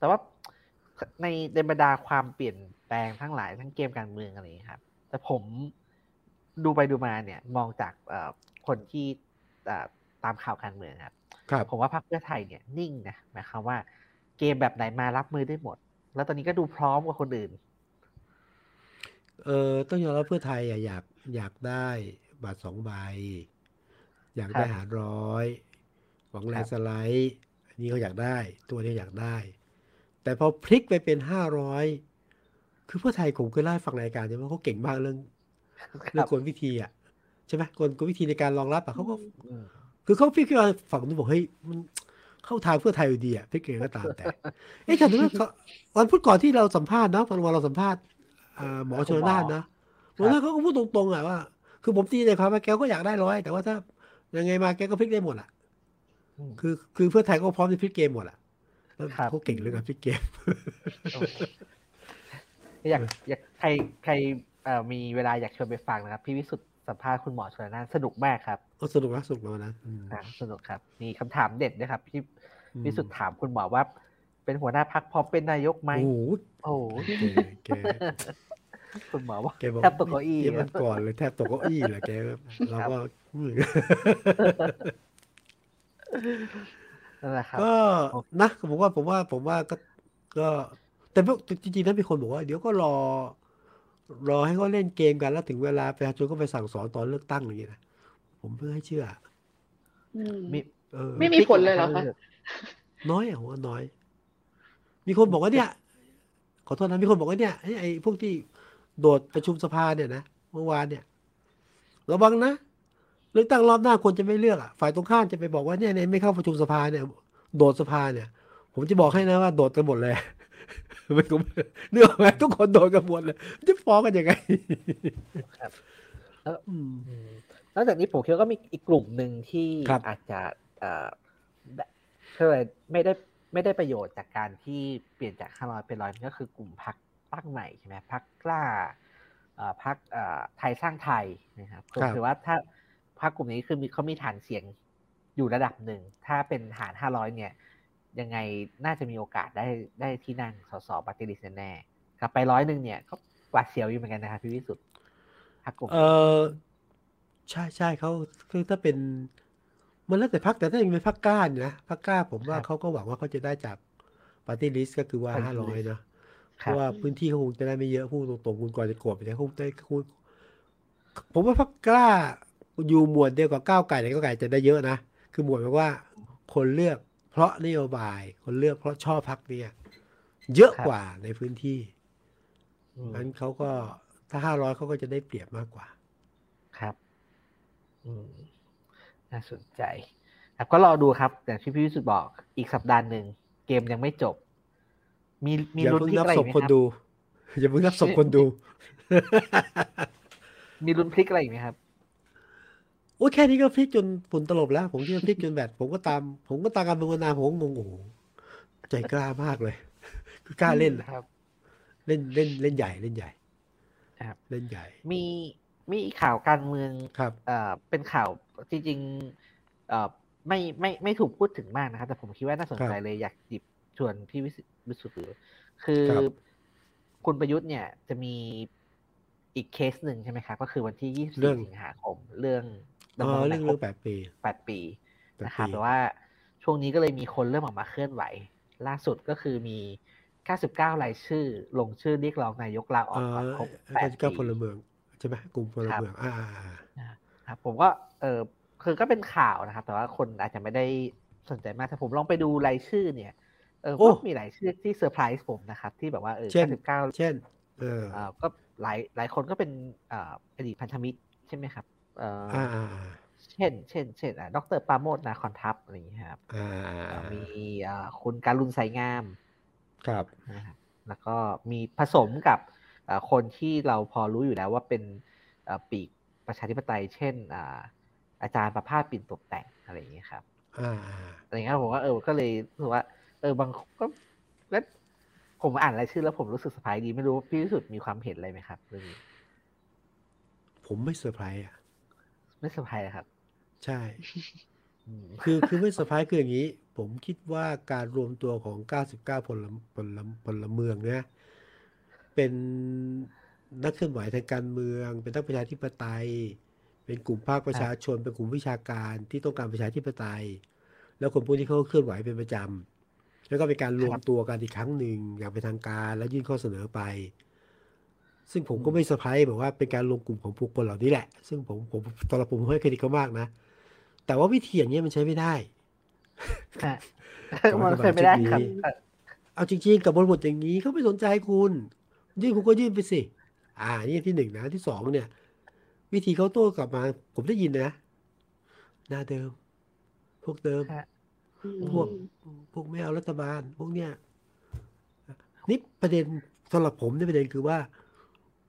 [SPEAKER 2] แต่ว่าในในบรรดาความเปลี่ยนแปลงทั้งหลายทั้งเกมการเมืองอะไรอย่างนี้ครับ แต่ผมดูไปดูมาเนี่ย มองจากเอ่อคนที่เอ่อตามข่าวการเมืองครับ
[SPEAKER 3] ครับ
[SPEAKER 2] ผมว่าพรรคเพื่อไทยเนี่ยนิ่งนะหมายความว่า เกมแบบไหนมารับมือได้หมด แล้วตอนนี้ก็ดูพร้อมกว่าคนอื่น
[SPEAKER 3] เออต้องยอมรับเพื่อไทยอะอยากอยากได้บาทสองใบ อยากได้
[SPEAKER 2] ครับ
[SPEAKER 3] หารร้อยหวังแล
[SPEAKER 2] ครั
[SPEAKER 3] น
[SPEAKER 2] บ
[SPEAKER 3] ด์สไลด์อันนี้เขาอยากได้ ตัวนี้อยากได้ แต่พอพลิกไปเป็นห้าร้อยคือเพื่อไทยผมเคยเล่าให้ฟังรายการใช่ไหมเขาเก่งมากเรื่อง
[SPEAKER 2] ค
[SPEAKER 3] เรื่อ
[SPEAKER 2] รับ
[SPEAKER 3] งกลวิธีอะใช่ไหมกลกลวิธีในการรองรับอะเขาก็
[SPEAKER 2] อืม
[SPEAKER 3] คือเขาพลิกขึ้นมาฝั่งนู้นบอกเฮ้ยมันเข้าทางเพื่อไทยอยู่ดีอะพลิกเองก็ตามแต่เอ้ยฉันนึกว่าเขาวันพุธก่อนที่เราสัมภาษณ์นะวันวันเราสัมภาษณ์อ่าหมอชนน่านนะหมอชนน่านเขาก็พูดตรงๆอะว่า คือผมตีในความว่าแกก็อยากได้ร้อยแต่ว่าถ้ายังไงมาแกก็พลิกได้หมดอะ
[SPEAKER 2] อืม
[SPEAKER 3] คือคือเพื่อไทยก็พร้อมจะพลิกเกมหมดอะแล้ว
[SPEAKER 2] ครับ
[SPEAKER 3] เขาเก่งเรื่องการพลิกเกม
[SPEAKER 2] อยากอยากใครใครเอ่อมีเวลาอยากชวนไปฟังนะครับ พี่วิสุทธ์สัมภาษณ์คุณหมอชลนานสนุกมากครับ
[SPEAKER 3] ก็สนุกนะสนุกนะวันนั้นอืม
[SPEAKER 2] อะสนุกครับ มีคำถามเด็ดนะครับพี่
[SPEAKER 3] อืม
[SPEAKER 2] วิสุทธ์ถามคุณหมอว่า เป็นหัวหน้าพักพร้อมเป็นนายกไหม
[SPEAKER 3] โอ้โห
[SPEAKER 2] โอ้โห
[SPEAKER 3] แกแก
[SPEAKER 2] คุณหมอว่า
[SPEAKER 3] แกบอก
[SPEAKER 2] แทบตกเก้าอี้
[SPEAKER 3] เกมมันก่อนเลยแทบตกเก้าอี้เลยแกเราก็อืม
[SPEAKER 2] นั่นแหละครับ
[SPEAKER 3] ก็นะผมว่าผมว่าผมว่าก็ก็แต่พวกจริงๆนะมีคนบอกว่าเดี๋ยวก็รอ รอให้เขาเล่นเกมกันแล้วถึงเวลาประชาชนก็ไปสั่งสอนตอนเลือกตั้งอย่างนี้นะผมเพื่อให้เชื่อ
[SPEAKER 1] อืม
[SPEAKER 2] มี
[SPEAKER 3] เออ
[SPEAKER 1] ไม่มีผลเลยเหรอคะ
[SPEAKER 3] น้อยอะผมว่าน้อย มีคนบอกว่าเนี่ย ขอโทษนะมีคนบอกว่าเนี่ยไอ้ไอ้พวกที่โดดประชุมสภาเนี่ยนะเมื่อวานเนี่ย ระวังนะ เลือกตั้งรอบหน้าคนจะไม่เลือกอะฝ่ายตรงข้ามจะไปบอกว่าเนี่ยเนี่ยไม่เข้าประชุมสภาเนี่ย โดดสภาเนี่ย ผมจะบอกให้นะว่าโดดกันหมดเลยไม่ก็เนื้ออกไหมทุกคนโดดกันหมดเลยจะฟ้องกันยังไง
[SPEAKER 2] ครับแล้ว
[SPEAKER 3] อืม
[SPEAKER 2] อืมนอกจากนี้ผมคิดว่าก็มีอีกกลุ่มหนึ่งที่
[SPEAKER 3] ครับ
[SPEAKER 2] อาจจะเอ่อแบบเท่าไหร่ไม่ได้ไม่ได้ประโยชน์จากการที่เปลี่ยนจากห้าร้อยเป็นร้อยก็คือกลุ่มพักตั้งใหม่ใช่ไหมพักกล้าเอ่อพักเอ่อไทยสร้างไทยนะครับผม
[SPEAKER 3] ครับ
[SPEAKER 2] ถือว่าถ้า พักกลุ่มนี้คือมีเขามีฐานเสียงอยู่ระดับหนึ่ง ถ้าเป็นฐานห้าร้อยเนี่ย ยังไงน่าจะมีโอกาสได้ได้ที่นั่งสสปฏิริษีแน่ๆกลับไปร้อยหนึ่งเนี่ยก็หวาดเสียวอยู่เหมือนกันนะครับพี่วิสุทธ์พักกลุ่ม
[SPEAKER 3] เอ
[SPEAKER 2] นี้
[SPEAKER 3] อใช่ใช่เขาคือถ้าเป็น มันแล้วแต่พักแต่ถ้ายังเป็นพักกล้าเนี่ยนะพักกล้าผมว่า
[SPEAKER 2] ครับ
[SPEAKER 3] เขาก็หวังว่าเขาจะได้จากปาร์ตี้ลิสก็คือว่า
[SPEAKER 2] Party
[SPEAKER 3] ห้าร้อย
[SPEAKER 2] list
[SPEAKER 3] เนาะเพ
[SPEAKER 2] ครับ
[SPEAKER 3] ราะว่าพื้นที่เขาคงจะได้ไม่เยอะพูดตรงๆคุณก่อนจะโกรธไปเนี่ยคงได้คุณผมว่าพักกล้า อยู่หมวดเดียวกับก้าวไก่แต่ก้าวไก่จะได้เยอะนะ คือหมวดแบบว่า คนเลือกเพราะนโยบาย คนเลือกเพราะชอบพักเนี่ยเยอะ
[SPEAKER 2] ครับ
[SPEAKER 3] กว่าในพื้นที่
[SPEAKER 2] อืม
[SPEAKER 3] งั้นเขาก็ถ้าห้าร้อยเขาก็จะได้เปรียบมากกว่า
[SPEAKER 2] ครับอืมน่าสนใจ ครับก็รอดูครับอย่างที่พี่วิสุทธ์บอกอีกสัปดาห์หนึ่งเกมยังไม่จบ มีมี
[SPEAKER 3] อย่า
[SPEAKER 2] ลุ้น
[SPEAKER 3] เพิ่ง
[SPEAKER 2] พลิก
[SPEAKER 3] นับ
[SPEAKER 2] อะไร
[SPEAKER 3] ศ
[SPEAKER 2] อี
[SPEAKER 3] พ
[SPEAKER 2] กไหม
[SPEAKER 3] คน
[SPEAKER 2] ครับ
[SPEAKER 3] ดูอย่าเพิ่งนับศพคนดู
[SPEAKER 2] มีลุ้นพลิกอะไรอีกไหมครับ
[SPEAKER 3] โอ้ยแค่นี้ก็พลิกจนผลตลบแล้ว ผมคิดว่าพลิกจนแบบผมก็ตาม ผมก็ตามการเป็นวนานผมก็งงโอ้โหใจกล้ามากเลย คือกล้าเล่นอะ
[SPEAKER 2] ครับ
[SPEAKER 3] เล่นเล่นเล่นใหญ่เล่นใหญ่
[SPEAKER 2] ครับ
[SPEAKER 3] เล่นใหญ่
[SPEAKER 2] มีมีข่าวการเมือง
[SPEAKER 3] ครับ
[SPEAKER 2] เอ่อเป็นข่าวจริงๆเอ่อไม่ไม่ไม่ถูกพูดถึงมากนะครับ แต่ผมคิดว่าน่าสนใจ
[SPEAKER 3] ครับ
[SPEAKER 2] เลยอยากหยิบชวนพี่วิสุทธิ์วิสุทธิ์ดูคือ
[SPEAKER 3] ครับ
[SPEAKER 2] คุณประยุทธ์เนี่ยจะมีอีกเคสหนึ่งใช่ไหมครับก็คือวันที่
[SPEAKER 3] เรื่อง
[SPEAKER 2] 24 สิงหาคม เรื่อง
[SPEAKER 3] อ๋
[SPEAKER 2] ดำรง
[SPEAKER 3] อ
[SPEAKER 2] ตำแห
[SPEAKER 3] เรื่
[SPEAKER 2] น่
[SPEAKER 3] อง
[SPEAKER 2] งคร
[SPEAKER 3] เรื่อบงแปดปี
[SPEAKER 2] แปดปี
[SPEAKER 3] แปด
[SPEAKER 2] นะครับ
[SPEAKER 3] ปี
[SPEAKER 2] แต่ว่าช่วงนี้ก็เลยมีคนเริ่มออกมาเคลื่อนไหว ล่าสุดก็คือมี 99 รายชื่อ ลงชื่อเรียกร้องนายกลาออ
[SPEAKER 3] เอก
[SPEAKER 2] ก่อน
[SPEAKER 3] อ
[SPEAKER 2] ครบ
[SPEAKER 3] ก็
[SPEAKER 2] 8
[SPEAKER 3] ก็
[SPEAKER 2] ปี
[SPEAKER 3] พลเมืองใช่ไหมกลุ่มพล
[SPEAKER 2] ครับ
[SPEAKER 3] เมืองอ่าอ่าอ่า
[SPEAKER 2] นะครับ ผมก็เออคือก็เป็นข่าวนะครับ แต่ว่าคนอาจจะไม่ได้สนใจมากแต่ผมลองไปดูรายชื่อเนี่ยเออ
[SPEAKER 3] โอ้
[SPEAKER 2] ก็มีหลายชื่อที่เซอร์ไพรส์ผมนะครับ ที่แบบว่าเออ
[SPEAKER 3] เช่น
[SPEAKER 2] 99
[SPEAKER 3] เช่น เออ
[SPEAKER 2] เอ่อก็หลายหลายคนก็เป็นเอ่ออดีตพันธมิตรใช่ไหมครับ เอ่ออ
[SPEAKER 3] อ่าอ่าอ่า
[SPEAKER 2] เช่น เช่น เช่นอะดรปราโมทนาคอนทัพอะไรอย่างเงี้ยครับ
[SPEAKER 3] อ่า
[SPEAKER 2] เอ่
[SPEAKER 3] อ่า
[SPEAKER 2] อมีเอ่อคุณการุณไสงาม
[SPEAKER 3] ครับ
[SPEAKER 2] นะครับแล้วก็มีผสมกับเอ่อคนที่เราพอรู้อยู่แล้วว่าเป็นเอ่อปีกประชาธิปไตย เช่นอ่าอาจารย์ประภาสปิ่นตกแต่งอะไรอย่างเงี้ยครับ
[SPEAKER 3] อ่าอ่า
[SPEAKER 2] อะไรเงี้ยผมว่าเออก็เลยรู้สึกว่า เออบางก็แล้วผมอ่านรายชื่อแล้วผมรู้สึกสบายดีไม่รู้พี่วิสุทธ์มีความเห็นอะไรไหมครับเรื่องนี้
[SPEAKER 3] ผมไม่เซอร์ไพรส์อะ
[SPEAKER 2] ไม่สบายครับ
[SPEAKER 3] ใช่
[SPEAKER 2] อืม
[SPEAKER 3] คือคือไม่เซอร์ไพรส์คืออย่างนี้ ผมคิดว่าการรวมตัวของ 99 พลพลพลเมืองเนี่ยเป็นนักเคลื่อนไหวทางการเมือง เป็นนักประชาธิปไตย เป็นกลุ่มภาคประชาชน เป็นกลุ่มวิชาการที่ต้องการประชาธิปไตย แล้วคนพวกนี้เขาก็เคลื่อนไหวเป็นประจำแล้วก็เป็นการรวมตัวกันอีกครั้งหนึ่งอย่างเป็นทางการ แล้วยื่นข้อเสนอไป ซึ่งผมก็ไม่เซอร์ไพรส์แบบว่าเป็นการรวมกลุ่มของพวกคนเหล่านี้แหละ ซึ่งผมผมตอนเราผมให้เครดิตเขามากนะ แต่ว่าวิธีอย่างนี้เนี่ยมันใช้ไม่ได้
[SPEAKER 2] ฮะ
[SPEAKER 3] กับ
[SPEAKER 2] มัน
[SPEAKER 3] รัฐบาล
[SPEAKER 2] เป็นไม่ได้
[SPEAKER 3] ชุดนี้
[SPEAKER 2] ครับเออ
[SPEAKER 3] เอาจริงๆกับบริบทอย่างนี้เขาไม่สนใจคุณ ยื่นคุณก็ยื่นไปสิ อ่า นี่ที่หนึ่งนะที่สองเนี่ย วิธีเขาโต้กลับมา ผมได้ยินนะ หน้าเดิม พวกเดิม
[SPEAKER 2] ฮะ
[SPEAKER 3] พวกพวกไม่เอารัฐบาล พวกเนี้ยนี่ประเด็นสำหรับผมเนี่ยประเด็นคือว่า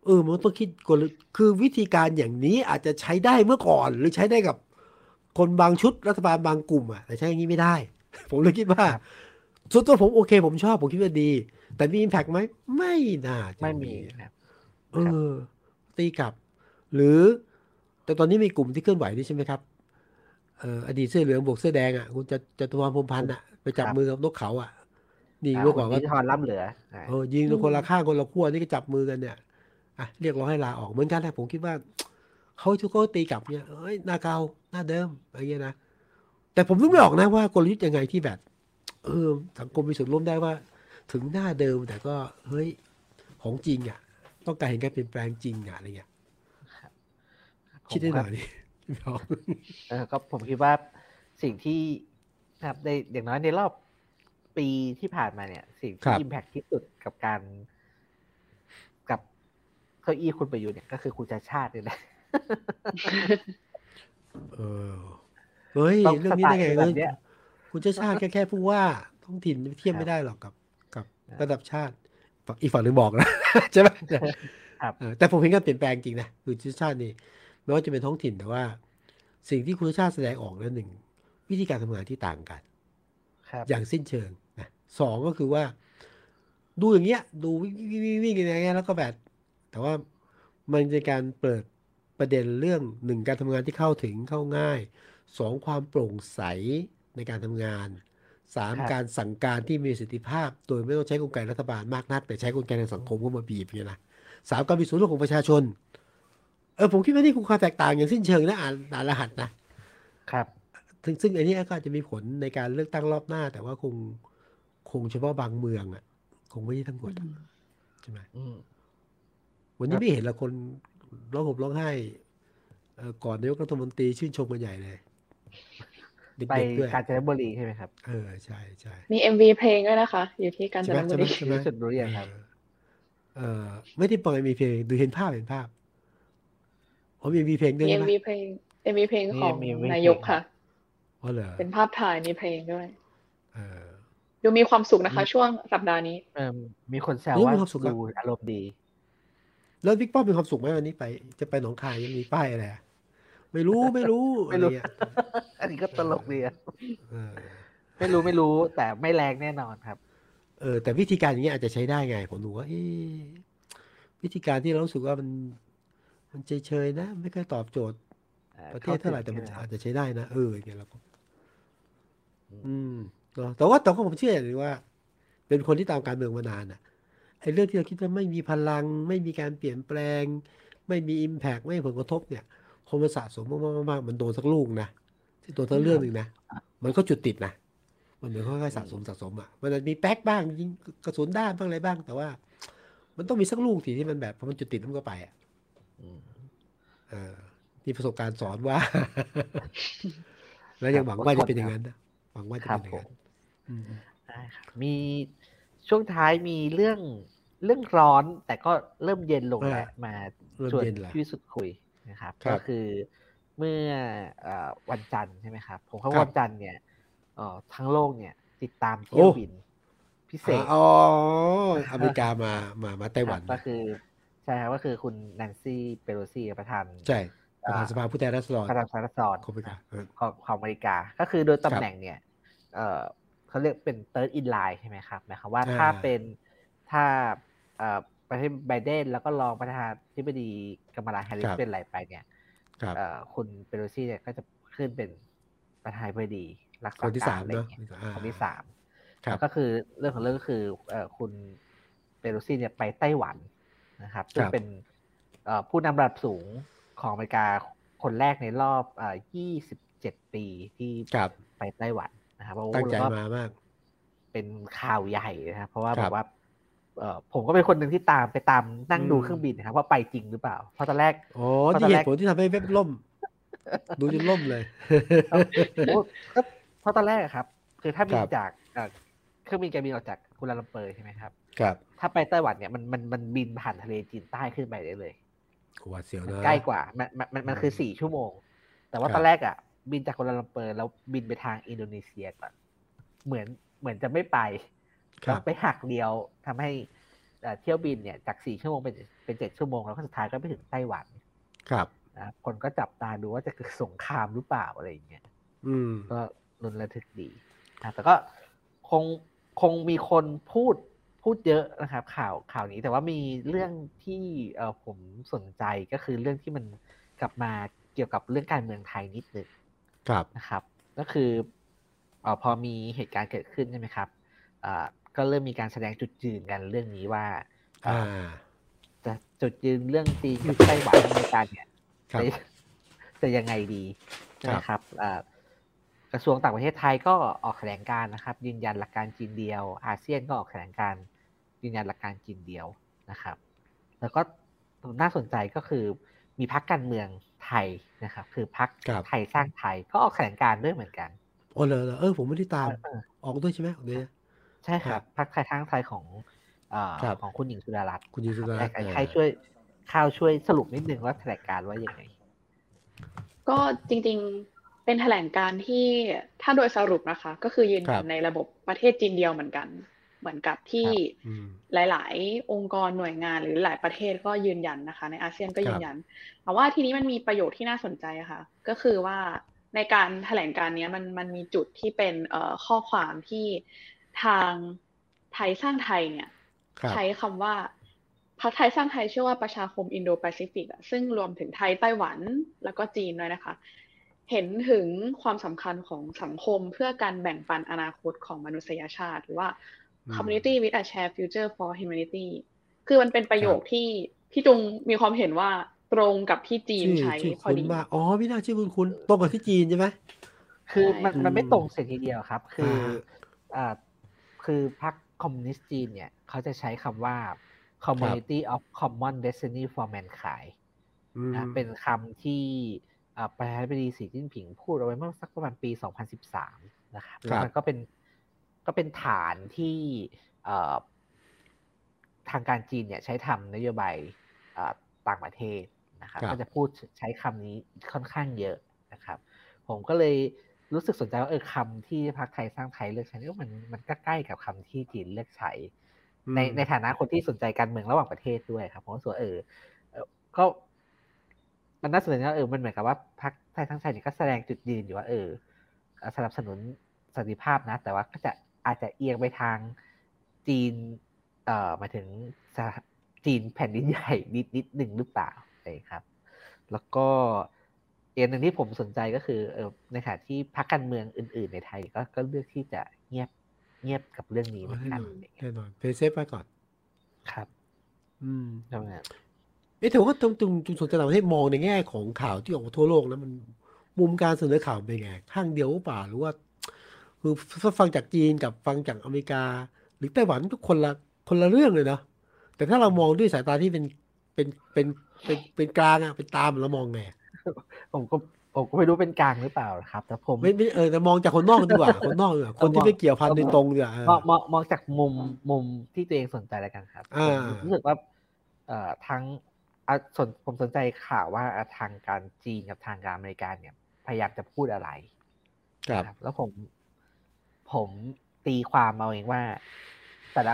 [SPEAKER 3] เออ มันต้องคิดกลคือวิธีการอย่างนี้อาจจะใช้ได้เมื่อก่อน หรือใช้ได้กับคนบางชุดรัฐบาลบางกลุ่มอะแต่ใช้อย่างนี้ไม่ได้ ผมเลยคิดว่าส่วนตัวผมโอเค ผมชอบ ผมคิดว่าดี แต่มีอิมแพกไหม ไม่น่าจะ
[SPEAKER 2] ไม่มีครับ
[SPEAKER 3] เออ ตีกลับ หรือ แต่ตอนนี้มีกลุ่มที่เคลื่อนไหวนี่ใช่ไหมครับเอ่ออดีตเสื้อเหลืองบวกเสื้อแดงอะคุณจะจะตุวรพรหมพันธ์อะไปจับ
[SPEAKER 2] ครับ
[SPEAKER 3] มือกับนกเขาอะนี่
[SPEAKER 2] อ่า
[SPEAKER 3] เมื่อก่อน
[SPEAKER 2] คุ
[SPEAKER 3] ก็
[SPEAKER 2] ณนิทรล่ำเหลืออ่า
[SPEAKER 3] เออยิงคนละข้างคนละขั้วนี่ก็จับมือกันเนี่ย อะเรียกร้องให้ลาออกเหมือนกันนะผมคิดว่าเขาทุกคนตีกลับเนี่ยเอ้ยหน้าเก่าหน้าเดิมอะไรเงี้ยนะแต่ผมนึกไม่ออกนะว่ากลยุทธ์ยังไงที่แบบเออสังคมมีส่วนร่วมได้ว่า ถึงหน้าเดิมแต่ก็เฮ้ยของจริงอะ ต้องการเห็นการเปลี่ยนแปลงจริงอะอะไรเงี้ย
[SPEAKER 2] ผม
[SPEAKER 3] คิดได้หน่
[SPEAKER 2] ว่า
[SPEAKER 3] อยดิพี่น้อง
[SPEAKER 2] เออก็ผมคิดว่าสิ่งที่นะครับในอย่างน้อยในรอบปีที่ผ่านมาเนี่ย สิ่ง
[SPEAKER 3] ครั
[SPEAKER 2] ที่
[SPEAKER 3] บ
[SPEAKER 2] อิมแพคที่สุดกับการกับ เก้าอี้คุณประยุทธ์เนี่ยก็คือคุณชาติชาติเนี่ยแหละ
[SPEAKER 3] เออเฮ้ย
[SPEAKER 2] ต้อง
[SPEAKER 3] เรื่องนี้ได้ไง
[SPEAKER 2] สไตล์
[SPEAKER 3] เล
[SPEAKER 2] แบบเนี้
[SPEAKER 3] ย
[SPEAKER 2] ย
[SPEAKER 3] คุณชาติชาติแค่แค่ผู้ว่าท้องถิ่นเทียบ
[SPEAKER 2] ครับ
[SPEAKER 3] ไม่ได้หรอกกับ กับ
[SPEAKER 2] ครับ
[SPEAKER 3] ระดับชาติฝั่งอีกฝั่งหนึ่งบอกนะใช่ไหม
[SPEAKER 2] ครับ
[SPEAKER 3] เออแต่ผมเห็นการเปลี่ยนแปลงจริงนะคือชาติชาตินี่ไม่ว่าจะเป็นท้องถิ่นแต่ว่า สิ่งที่คุณชาติแสดงออกนั้นหนึ่งวิธีการทำงานที่ต่างกัน
[SPEAKER 2] ครับ
[SPEAKER 3] อย่างสิ้นเชิงนะสองก็คือว่า ดูอย่างเงี้ย ดูวิ่งวิ่งวิ่งวิ่งกันอย่างเงี้ยแล้วก็แบบ แต่ว่ามันเป็นการเปิดประเด็นเรื่องหนึ่งการทำงานที่เข้าถึงเข้าง่ายสองความโปร่งใสในการทำงานสาม
[SPEAKER 2] ครับ
[SPEAKER 3] การสั่งการที่มีประสิทธิภาพ โดยไม่ต้องใช้กลไกรัฐบาลมากนัก แต่ใช้กลไกทางสังคมเข้ามาบีบเนี่ยนะสามการมีส่วนร่วมของประชาชน เออผมคิดว่านี่คือความแตกต่างอย่างสิ้นเชิงนะอ่านอ่านรหัสนะครับซึ่งซึ่งอันนี้ก็อาจจะมีผลในการเลือกตั้งรอบหน้า แต่ว่าคงคงเฉพาะบางเมืองอะ คงไม่ใช่ทั้งหมดอะใช่ไหม
[SPEAKER 2] อืม
[SPEAKER 3] วันนี้ไม่เห็นละคนร้องห่มร้องไห้เอ่อก่อนนายกรัฐมนตรีชื่นชมกันใหญ่เลยเด็
[SPEAKER 2] ไป
[SPEAKER 3] กๆด้วย
[SPEAKER 2] กาญจนบุรีใช่ไหมครับ
[SPEAKER 3] เออใช่ใช่
[SPEAKER 1] มี MV เพลงด้วยนะคะ อยู่ที่กาญจ
[SPEAKER 3] ใช่ไหม
[SPEAKER 1] นบุ
[SPEAKER 3] ใช่ไหม
[SPEAKER 1] รี
[SPEAKER 3] ใช่ไหม
[SPEAKER 2] รู้สึกรู้เรื่องครับ
[SPEAKER 3] เออไม่ได้ปล่อยมีเพลงดูเห็นภาพเห็นภาพอ๋อมีมีเพลงด้วย
[SPEAKER 1] มี
[SPEAKER 3] ใช่ไหม
[SPEAKER 1] MV เพลง MV เพลงของ
[SPEAKER 2] มี MV
[SPEAKER 1] นายกค่ะ
[SPEAKER 3] อ๋อเหรอ
[SPEAKER 1] เป็นภาพถ่ายมีเพลงด้วย
[SPEAKER 3] เออ
[SPEAKER 1] ดูมีความสุขนะคะ ช่วงสัปดาห์นี้
[SPEAKER 2] เออมีคนแซว
[SPEAKER 3] เรื่อง
[SPEAKER 2] ว่า
[SPEAKER 3] มีความสุขครับ
[SPEAKER 2] ดูอารมณ์ดี
[SPEAKER 3] แล้วบิ๊กป้อมมีความสุขไหมวันนี้ไป จะไปหนองคายยังมีป้ายอะไรอะไม่รู้ไม่รู้
[SPEAKER 2] ไม่รู้
[SPEAKER 3] อะเงี้ย
[SPEAKER 2] อันนี้ก็ตลกดีอะ
[SPEAKER 3] เออ
[SPEAKER 2] ไม่รู้ไม่รู้แต่ไม่แรงแน่นอนครับ
[SPEAKER 3] เออ แต่วิธีการอย่างเงี้ยอาจจะใช้ได้ไง ผมดูว่าเอ๊ะวิธีการที่เรารู้สึกว่ามัน มันเฉยๆนะ ไม่ค่อยตอบโจทย์
[SPEAKER 2] อ่อ
[SPEAKER 3] ประเทศเท่าไหร่แต่มัน
[SPEAKER 2] ข้
[SPEAKER 3] อาจ
[SPEAKER 2] ถึง
[SPEAKER 3] จะใช้ได้นะเอออย่างเงี้ยเราก็
[SPEAKER 2] อืม
[SPEAKER 3] อืมเนอะแต่ว่าแต่ก็ผมเชื่ออย่างหนึงว่า เป็นคนที่ตามการเมืองมานานอะ ไอ้เรื่องที่เราคิดว่าไม่มีพลัง ไม่มีการเปลี่ยนแปลง ไม่มีอิมแพกไม่มีผลกระทบเนี่ยคงมันสะสมมากๆๆมันโดนสักลูกนะที่โดนสักเรื่องหนึ่งนะมันก็จุดติดนะมันเหมือนค่อยๆสะสมสะสมอะมันอาจจะมีแป๊กบ้างยิงกระสุนด้านบ้างอะไรบ้าง แต่ว่า มันต้องมีสักลูกทีที่มันแบบพอมันจุดติดแล้วมันก็ไปอะ
[SPEAKER 2] อืม
[SPEAKER 3] เออนี่ประสบการณ์สอนว่า แล้วยังหวังว่าจะเป็นอย่างนั้นนะหวังว่าจะ
[SPEAKER 2] ครั
[SPEAKER 3] เป็
[SPEAKER 2] บ
[SPEAKER 3] นอย่าง
[SPEAKER 2] ผม
[SPEAKER 3] นั้นอืม
[SPEAKER 2] ได้ครับมีช่วงท้ายมีเรื่อง เรื่องร้อนแต่ก็เริ่มเย็นลงแล้วมา
[SPEAKER 3] เริ่ม
[SPEAKER 2] ชวน
[SPEAKER 3] เย็นแล้ว
[SPEAKER 2] พี่วิสุทธ์คุยนะครับ
[SPEAKER 3] ครับ
[SPEAKER 2] ก็คือเมื่อเอ่อวันจันทร์ใช่ไหมครับ ผมว่า
[SPEAKER 3] ครับ
[SPEAKER 2] วันจันทร์เนี่ยเอ่อทั้งโลกเนี่ย ติดตามเที่ยว
[SPEAKER 3] โอ้
[SPEAKER 2] บิน พิเศษ
[SPEAKER 3] อ๋ออเมริกามามามาไต้หวัน
[SPEAKER 2] ครับก็คือใช่ครับก็คือคุณแนนซี่เปโลซีประธาน
[SPEAKER 3] ใช่ประธาน
[SPEAKER 2] อ่า
[SPEAKER 3] สภาผู้แทนราษฎร
[SPEAKER 2] ประธานสภาสร
[SPEAKER 3] ของอเมริกาเออ
[SPEAKER 2] ของของอเมริกา ก็คือโดย
[SPEAKER 3] ครั
[SPEAKER 2] ตำ
[SPEAKER 3] บ
[SPEAKER 2] แหน่งเนี่ยเอ่อเขาเรียกเป็น third in line ใช่ไหมครับหมายความว่า
[SPEAKER 3] อ่า
[SPEAKER 2] ถ้าเป็น ถ้าเอ่อประเทศไบเดนแล้วก็รองประธานาธิบดีกัมลาแฮร์ริสเป็นอะไรไปเนี่ย
[SPEAKER 3] ครับ
[SPEAKER 2] เอ่อคุณเปโลซี่เนี่ยก็จะขึ้นเป็นประธานาธิบดีรักษา
[SPEAKER 3] คนที่
[SPEAKER 2] กา
[SPEAKER 3] สารม
[SPEAKER 2] อะไร
[SPEAKER 3] เนาะ
[SPEAKER 2] เงี้ย
[SPEAKER 3] อ่า
[SPEAKER 2] คนที่สาม
[SPEAKER 3] ครับ
[SPEAKER 2] แล้วก็คือเรื่องของเรื่องก็คือเอ่อคุณเปโลซี่เนี่ยไปไต้หวันนะครับซึ่ง
[SPEAKER 3] ครับ
[SPEAKER 2] เป็นเอ่อผู้นำระดับสูงของอเมริกาคนแรกในรอบเอ่อ27 ปีที่
[SPEAKER 3] ครับ
[SPEAKER 2] ไปไต้หวันนะครับเพราะว่า
[SPEAKER 3] ตั้งใจ
[SPEAKER 2] แล้วก็
[SPEAKER 3] มามาก
[SPEAKER 2] เป็นข่าวใหญ่นะครับเพราะว่า
[SPEAKER 3] ครับ
[SPEAKER 2] แบบว่าเอ่อ ผมก็เป็นคนหนึ่งที่ตามไปตามนั่งดู
[SPEAKER 3] อืม
[SPEAKER 2] เครื่องบินนะครับว่าไปจริงหรือเปล่า เพราะตอนแรก
[SPEAKER 3] อ๋อ
[SPEAKER 2] เพราะตอ
[SPEAKER 3] ที่
[SPEAKER 2] น
[SPEAKER 3] เห
[SPEAKER 2] แรก
[SPEAKER 3] ตุผลที่ทำให้เว็บล่ม ดูจนล่มเลย
[SPEAKER 2] โอ้ก็เพราะตอนแรกอะครับ คือถ้าบิน
[SPEAKER 3] ครับ
[SPEAKER 2] จากเอ่อเครื่องบินการบินออกจากกัวลาลัมเปอร์ใช่ไหมครับ
[SPEAKER 3] ครับ
[SPEAKER 2] ถ้าไปไต้หวันเนี่ยมันมันมันบินผ่านทะเลจีนใต้ขึ้นไปได้เลย
[SPEAKER 3] หวาดเสียว
[SPEAKER 2] มัน
[SPEAKER 3] นะ
[SPEAKER 2] ใกล้กว่ามันมันมันมันคือสี่ชั่วโมง แต่ว่า
[SPEAKER 3] ครับ
[SPEAKER 2] ตอนแรกอะ บินจากกัวลาลัมเปอร์แล้วบินไปทางอินโดนีเซียก่อนเหมือนเหมือนจะไม่ไป
[SPEAKER 3] ครั
[SPEAKER 2] แล้วไปหักเลี้ยวทำให้เอ่อเที่ยวบินเนี่ยจากสี่ชั่วโมงเป็นเป็นเจ็ดชั่วโมงแล้วก็สุดท้ายก็ไปถึงไต้หวัน
[SPEAKER 3] ครับ
[SPEAKER 2] นะคนก็จับตาดูว่าจะเกิดสงครามหรือเปล่าอะไรอย่างเงี้ย
[SPEAKER 3] อืม
[SPEAKER 2] ก็รุนระทึกดีนะแต่ก็คงคงมีคนพูดพูดเยอะนะครับ ข่าวข่าวนี้ แต่ว่ามีเรื่องที่เออผมสนใจก็คือเรื่องที่มันกลับมาเกี่ยวกับเรื่องการเมืองไทยนิดหนึ่ง
[SPEAKER 3] ครับ
[SPEAKER 2] นะครับ ก็คือเออพอมีเหตุการณ์เกิดขึ้นใช่ไหมครับอ่า ก็เริ่มมีการแสดงจุดยืนกันเรื่องนี้ว่าเอ่
[SPEAKER 3] อ่า
[SPEAKER 2] อจะจุดยืนเรื่องจีนกับไต้หวันอเมริกาเนี่ย
[SPEAKER 3] ครับ
[SPEAKER 2] จะจะยังไงดีใช่ไหม
[SPEAKER 3] ครับ
[SPEAKER 2] ครับอ่ากระทรวงต่างประเทศไทยก็ออกแถลงการณ์นะครับ ยืนยันหลักการจีนเดียว อาเซียนก็ออกแถลงการณ์ยืนยันหลักการจีนเดียวนะครับ แล้วก็น่าสนใจก็คือมีพักการเมืองไทยนะครับ คือพัก
[SPEAKER 3] ครับ
[SPEAKER 2] ไทยสร้างไทยก็ออกแถลงการณ์ด้วยเหมือนกัน
[SPEAKER 3] โอ้เลยเออผมไม่ได้ตาม
[SPEAKER 2] เออ
[SPEAKER 3] ออกด้วยใช่ไหมออกด้วยนะ
[SPEAKER 2] ใช่ค
[SPEAKER 3] ครั
[SPEAKER 2] รับบพักไทยสร้างไทยของเอ่อ
[SPEAKER 3] ครับ
[SPEAKER 2] ของคุณหญิงสุดารัตน์
[SPEAKER 3] คุณยิงสุดา
[SPEAKER 2] ใคร
[SPEAKER 3] เออ
[SPEAKER 2] ใครช่วยข้าวช่วยสรุปนิดนึงว่าแถลงการณ์ว่ายังไง
[SPEAKER 1] ก็จริงๆเป็นแถลงการณ์ที่ถ้าโดยสรุปนะคะ ก็คือยืน
[SPEAKER 3] ครั
[SPEAKER 1] ยั
[SPEAKER 3] บ
[SPEAKER 1] นในระบบประเทศจีนเดียวเหมือนกัน เหมือนกับที่
[SPEAKER 3] อืม
[SPEAKER 1] หลาย ๆ องค์กรหน่วยงานหรือหลายประเทศก็ยืนยันนะคะ ในอาเซียนก็
[SPEAKER 3] ครับ
[SPEAKER 1] ยืนยันแต่ว่าทีนี้มันมีประโยชน์ที่น่าสนใจอะค่ะ ก็คือว่าในการแถลงการณ์เนี้ยมันมันมีจุดที่เป็นเอ่อข้อความที่ ทางไทยสร้างไทยเนี่ย
[SPEAKER 3] ครับ
[SPEAKER 1] ใช้คำว่าพรรคไทยสร้างไทยเชื่อว่าประชาคมอินโดแปซิฟิกอะซึ่งรวมถึงไทยไต้หวันแล้วก็จีนด้วยนะคะ เห็นถึงความสำคัญของสังคมเพื่อการแบ่งปันอนาคตของมนุษยชาติ หรือว่า
[SPEAKER 3] อืม
[SPEAKER 1] community with a shared future for humanity คือมันเป็นประโยค
[SPEAKER 3] ครับ
[SPEAKER 1] ที่พี่จุงมีความเห็นว่าตตรงกับที่จีน
[SPEAKER 3] ชื่อ
[SPEAKER 1] ใช้
[SPEAKER 3] ชื่อ
[SPEAKER 1] พอ
[SPEAKER 3] คุ้น
[SPEAKER 1] ดี
[SPEAKER 3] มากอ๋อไม่น่าชื่อคุณคุณตรงกับที่จีนใช่ไหม
[SPEAKER 2] คือมัน
[SPEAKER 3] ใช่
[SPEAKER 2] มันไม่
[SPEAKER 3] อืม
[SPEAKER 2] ตรงเสียทีเดียวครับ คือ
[SPEAKER 3] อ่า
[SPEAKER 2] อ่า คือพรรคคอมมิวนิสต์จีนเนี่ย เขาจะใช้คำว่า community of common destiny for mankind
[SPEAKER 3] อืม
[SPEAKER 2] นะเป็นคำที่อ่าประธานาธิบดีสีจิ้นผิงพูดเอาไว้เมื่อสักประมาณปี 2013 นะครับ
[SPEAKER 3] ครั
[SPEAKER 2] แล้ว
[SPEAKER 3] บ
[SPEAKER 2] มันก็เป็นก็เป็นฐานที่เอ่อทางการจีนเนี่ยใช้ทำนโยบายอ่าต่างประเทศนะครับ
[SPEAKER 3] ครับ
[SPEAKER 2] ก็จะพูดใช้คำนี้ค่อนข้างเยอะนะครับ ผมก็เลย รู้สึกสนใจว่าเออคำที่พรรคไทยสร้างไทยเลือกใช้เนี่ยมันมันก็ใกล้กับคำที่จีนเลือกใช้ในในฐานะคนที่สนใจการเมืองระหว่างประเทศด้วยครับผมก็รู้สึกว่าเออเออก็มันน่าสนใจว่าเออมันเหมือนกับว่าพรรคไทยทั้งชาติเนี่ยก็แสดงจุดยืนอยู่ว่าเออเอ่อสนับสนุนสันติภาพนะ แต่ว่าก็จะอาจจะเอียงไปทางจีน เอ่อหมายถึงสหจีนแผ่นดินใหญ่นิดนิดหนึ่งหรือเปล่าอะไรครับ แล้วก็ อีกหนึ่งที่ผมสนใจก็คือเออในขณะที่พรรคการเมืองอื่น ๆ ในไทยก็ก็เลือกที่จะเงียบเงียบกับเรื่องนี้เหมือน
[SPEAKER 3] แน่
[SPEAKER 2] กัน
[SPEAKER 3] นอน
[SPEAKER 2] อะไรอย่างเงี้ย
[SPEAKER 3] แน่นอนเพย์เซฟไว้ก่อน
[SPEAKER 2] ครับ
[SPEAKER 3] อืม
[SPEAKER 2] ใช่ไหมครับ
[SPEAKER 3] เอ๊ะแต่ว่าตรงตรงตรงสนใจต่างประเทศมองในแง่ของข่าวที่ออกมาทั่วโลกแล้วมันมุมการเสนอข่าวเป็นไง ข้างเดียวหรือเปล่าหรือว่า คือฟังจากจีนกับฟังจากอเมริกา หรือไต้หวันทุกคนละคนละเรื่องเลยเนาะแต่ถ้าเรามองด้วยสายตาที่เป็นเป็นเป็นเป็นเป็นกลางอะเป็นตามเรามองไง
[SPEAKER 2] ผมก็ผมก็ไม่รู้เป็นกลางหรือเปล่าครับ แต่ผม
[SPEAKER 3] ไม่ไม่เออแต่มองจากคนนอกดีกว่าคนนอกดีกว่าคนที่ไม่เกี่ยวพันโดยตรงดีกว่าเออ
[SPEAKER 2] มองมองมองจากมุมมุมที่ตัวเองสนใจแล้วกันครับ
[SPEAKER 3] อ่า
[SPEAKER 2] ผมรู้สึกว่าเอ่อทั้งอะสนผมสนใจข่าวว่าอะทางการจีนกับทางการอเมริกาเนี่ย พยายามจะพูดอะไร
[SPEAKER 3] ครับ
[SPEAKER 2] นะครับ แล้วผม ผมตีความเอาเองว่า แต่ละ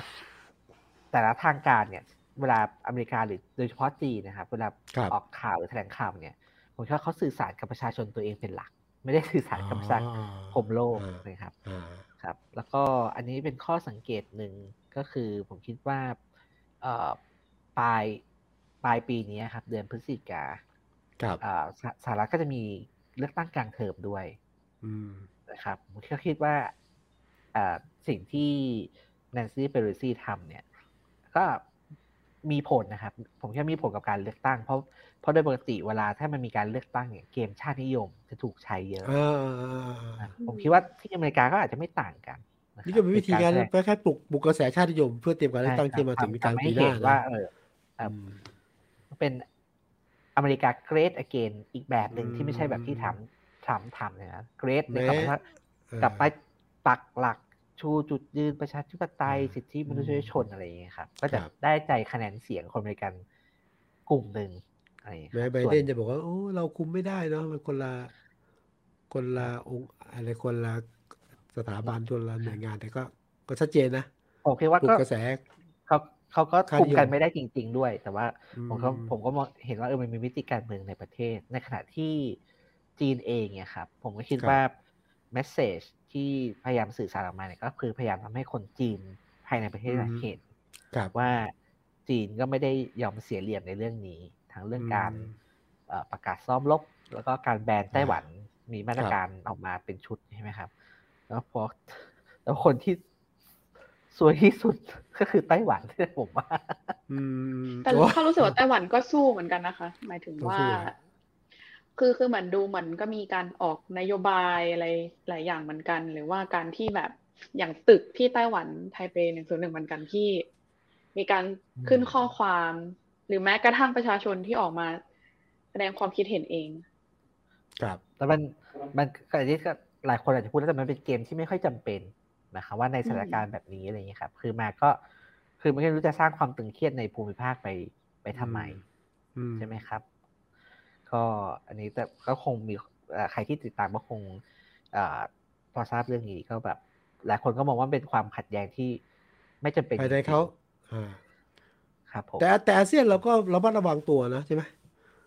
[SPEAKER 2] แต่ละทางการเนี่ย เวลาอเมริกาหรือโดยเฉพาะจีนนะครับ เวลา
[SPEAKER 3] ครับ
[SPEAKER 2] ออกข่าวหรือแถลงข่าวเนี่ย ผมคิดว่าเขาสื่อสารกับประชาชนตัวเองเป็นหลัก ไม่ได้สื่อสารกับประชาคมโลก
[SPEAKER 3] อ่า
[SPEAKER 2] นะครับ
[SPEAKER 3] อ่า
[SPEAKER 2] ครับ แล้วก็อันนี้เป็นข้อสังเกตหนึ่งก็คือผมคิดว่าเอ่อปลายปลายปีนี้ครับ เดือนพฤศจิกา
[SPEAKER 3] ครับ
[SPEAKER 2] อ่าสหสหรัฐก็จะมีเลือกตั้งกลางเทอมด้วย
[SPEAKER 3] อืม
[SPEAKER 2] นะครับผมก็คิดว่าอ่าสิ่งที่แนนซี่เปโรซี่ทำเนี่ย ก็ มีผลนะครับ ผมคิดว่ามีผลกับการเลือกตั้ง เพราะเพราะโดยปกติเวลาถ้ามันมีการเลือกตั้งเนี่ยเกมชาตินิยมจะถูกใช้เยอะ
[SPEAKER 3] อ่า
[SPEAKER 2] นะผมคิดว่าที่อเมริกาก็อาจจะไม่ต่างกันนะครับ
[SPEAKER 3] นี่ก็เป็นวิธีการ
[SPEAKER 2] แสดง
[SPEAKER 3] คล้ายๆปลุกปลุกกระแสชาตินิยม เพื่อเตรียมการเลือกตั้งที่มาถึงกลาง
[SPEAKER 2] ทำให้
[SPEAKER 3] ปีห
[SPEAKER 2] เห็
[SPEAKER 3] น้าน
[SPEAKER 2] ว่า
[SPEAKER 3] นะ
[SPEAKER 2] เออเอ่อ
[SPEAKER 3] อืม
[SPEAKER 2] เป็นอเมริกาเกรดอเกนอีกแบบหนึ่ง
[SPEAKER 3] อืม
[SPEAKER 2] ที่ไม่ใช่แบบที่ทำทำทำนะเกรดใน
[SPEAKER 3] แม้
[SPEAKER 2] คำว่า
[SPEAKER 3] เออก
[SPEAKER 2] ลับไปปักหลัก ชูจุดยืนประชาธิปไตย
[SPEAKER 3] อืม
[SPEAKER 2] สิทธิมนุษยชนอะไรอย่างเงี้ยครับ ก็จะ
[SPEAKER 3] ครับ
[SPEAKER 2] ได้ใจคะแนนเสียงคนอเมริกันกลุ่มหนึ่งอะไรอย่างเงี้ย
[SPEAKER 3] แม้ไบ
[SPEAKER 2] ส่วน
[SPEAKER 3] เดนจะบอกว่าโอ้เราคุมไม่ได้เนาะมันคนละคนละองค์อะไรคนละสถาบันคนละหน่วยงานแต่ก็ก็ชัดเจนนะ
[SPEAKER 2] ผมคิดว่า
[SPEAKER 3] ปลุก
[SPEAKER 2] ก็
[SPEAKER 3] กระแส
[SPEAKER 2] เขาเขาก็
[SPEAKER 3] ค่า
[SPEAKER 2] คุม
[SPEAKER 3] นิยม
[SPEAKER 2] กันไม่ได้จริง ๆ ด้วย แต่ว่า
[SPEAKER 3] อืม
[SPEAKER 2] ผมก็ผมก็มองเห็นว่าเออมันมีมิติการเมืองในประเทศ ในขณะที่จีนเองเนี่ยครับ ผมก็คิดว่า แมสเซจที่พยายามสื่อสารออกมาเนี่ยก็คือพยายามทำให้คนจีนภายในประเทศเห็น
[SPEAKER 3] ครับ
[SPEAKER 2] ว่าจีนก็ไม่ได้ยอมเสียเหลี่ยมในเรื่องนี้ ทั้งเรื่องการ
[SPEAKER 3] อืม
[SPEAKER 2] เอ่อประกาศซ้อมรบแล้วก็การแบนไต้หวันมีมาตร
[SPEAKER 3] ครับ
[SPEAKER 2] การออกมาเป็นชุดใช่ไหมครับ แล้วพอแล้วคนที่สวยที่สุดก็คือไต้หวันผมว่า
[SPEAKER 3] อืม
[SPEAKER 1] แต่
[SPEAKER 3] โอ้
[SPEAKER 1] เขารู้สึกว่าไต้หวันก็สู้เหมือนกันนะคะ หมายถึง
[SPEAKER 3] ต้อง
[SPEAKER 1] ว่า
[SPEAKER 3] สู้อะ
[SPEAKER 1] คือคือเหมือนดูเหมือนก็มีการออกนโยบายอะไรหลายอย่างเหมือนกัน หรือว่าการที่แบบอย่างตึกที่ไต้หวันไทเปหนึ่งศูนย์หนึ่งเหมือนกันที่ มีการขึ้นข้อความ หรือแม้กระทั่งประชาชนที่ออกมา แสดงความคิดเห็นเอง
[SPEAKER 3] ครับ
[SPEAKER 2] แต่มันมันก็อันนี้ก็หลายคนอาจจะพูดแล้วแต่มันเป็นเกมที่ไม่ค่อยจำเป็นนะครับว่าในสถานการณ์แบบนี้อะไรอย่างเงี้ยครับ คือมาก็คือไม่รู้จะสร้างความตึงเครียดในภูมิภาคไปไปทำไม
[SPEAKER 3] อืม
[SPEAKER 2] ใช่ไหมครับ ก็อันนี้แต่ก็คงมีเอ่อใครที่ติดตามก็คงเอ่อพอทราบเรื่องนี้ก็แบบ หลายคนก็มองว่าเป็นความขัดแย้งที่ไม่จำเป็น
[SPEAKER 3] ภายใน
[SPEAKER 2] จริงๆ
[SPEAKER 3] เขาอ่า
[SPEAKER 2] ครับผม
[SPEAKER 3] แต่แต่อาเซียนเราก็ระมัดระวังตัวนะใช่ไหม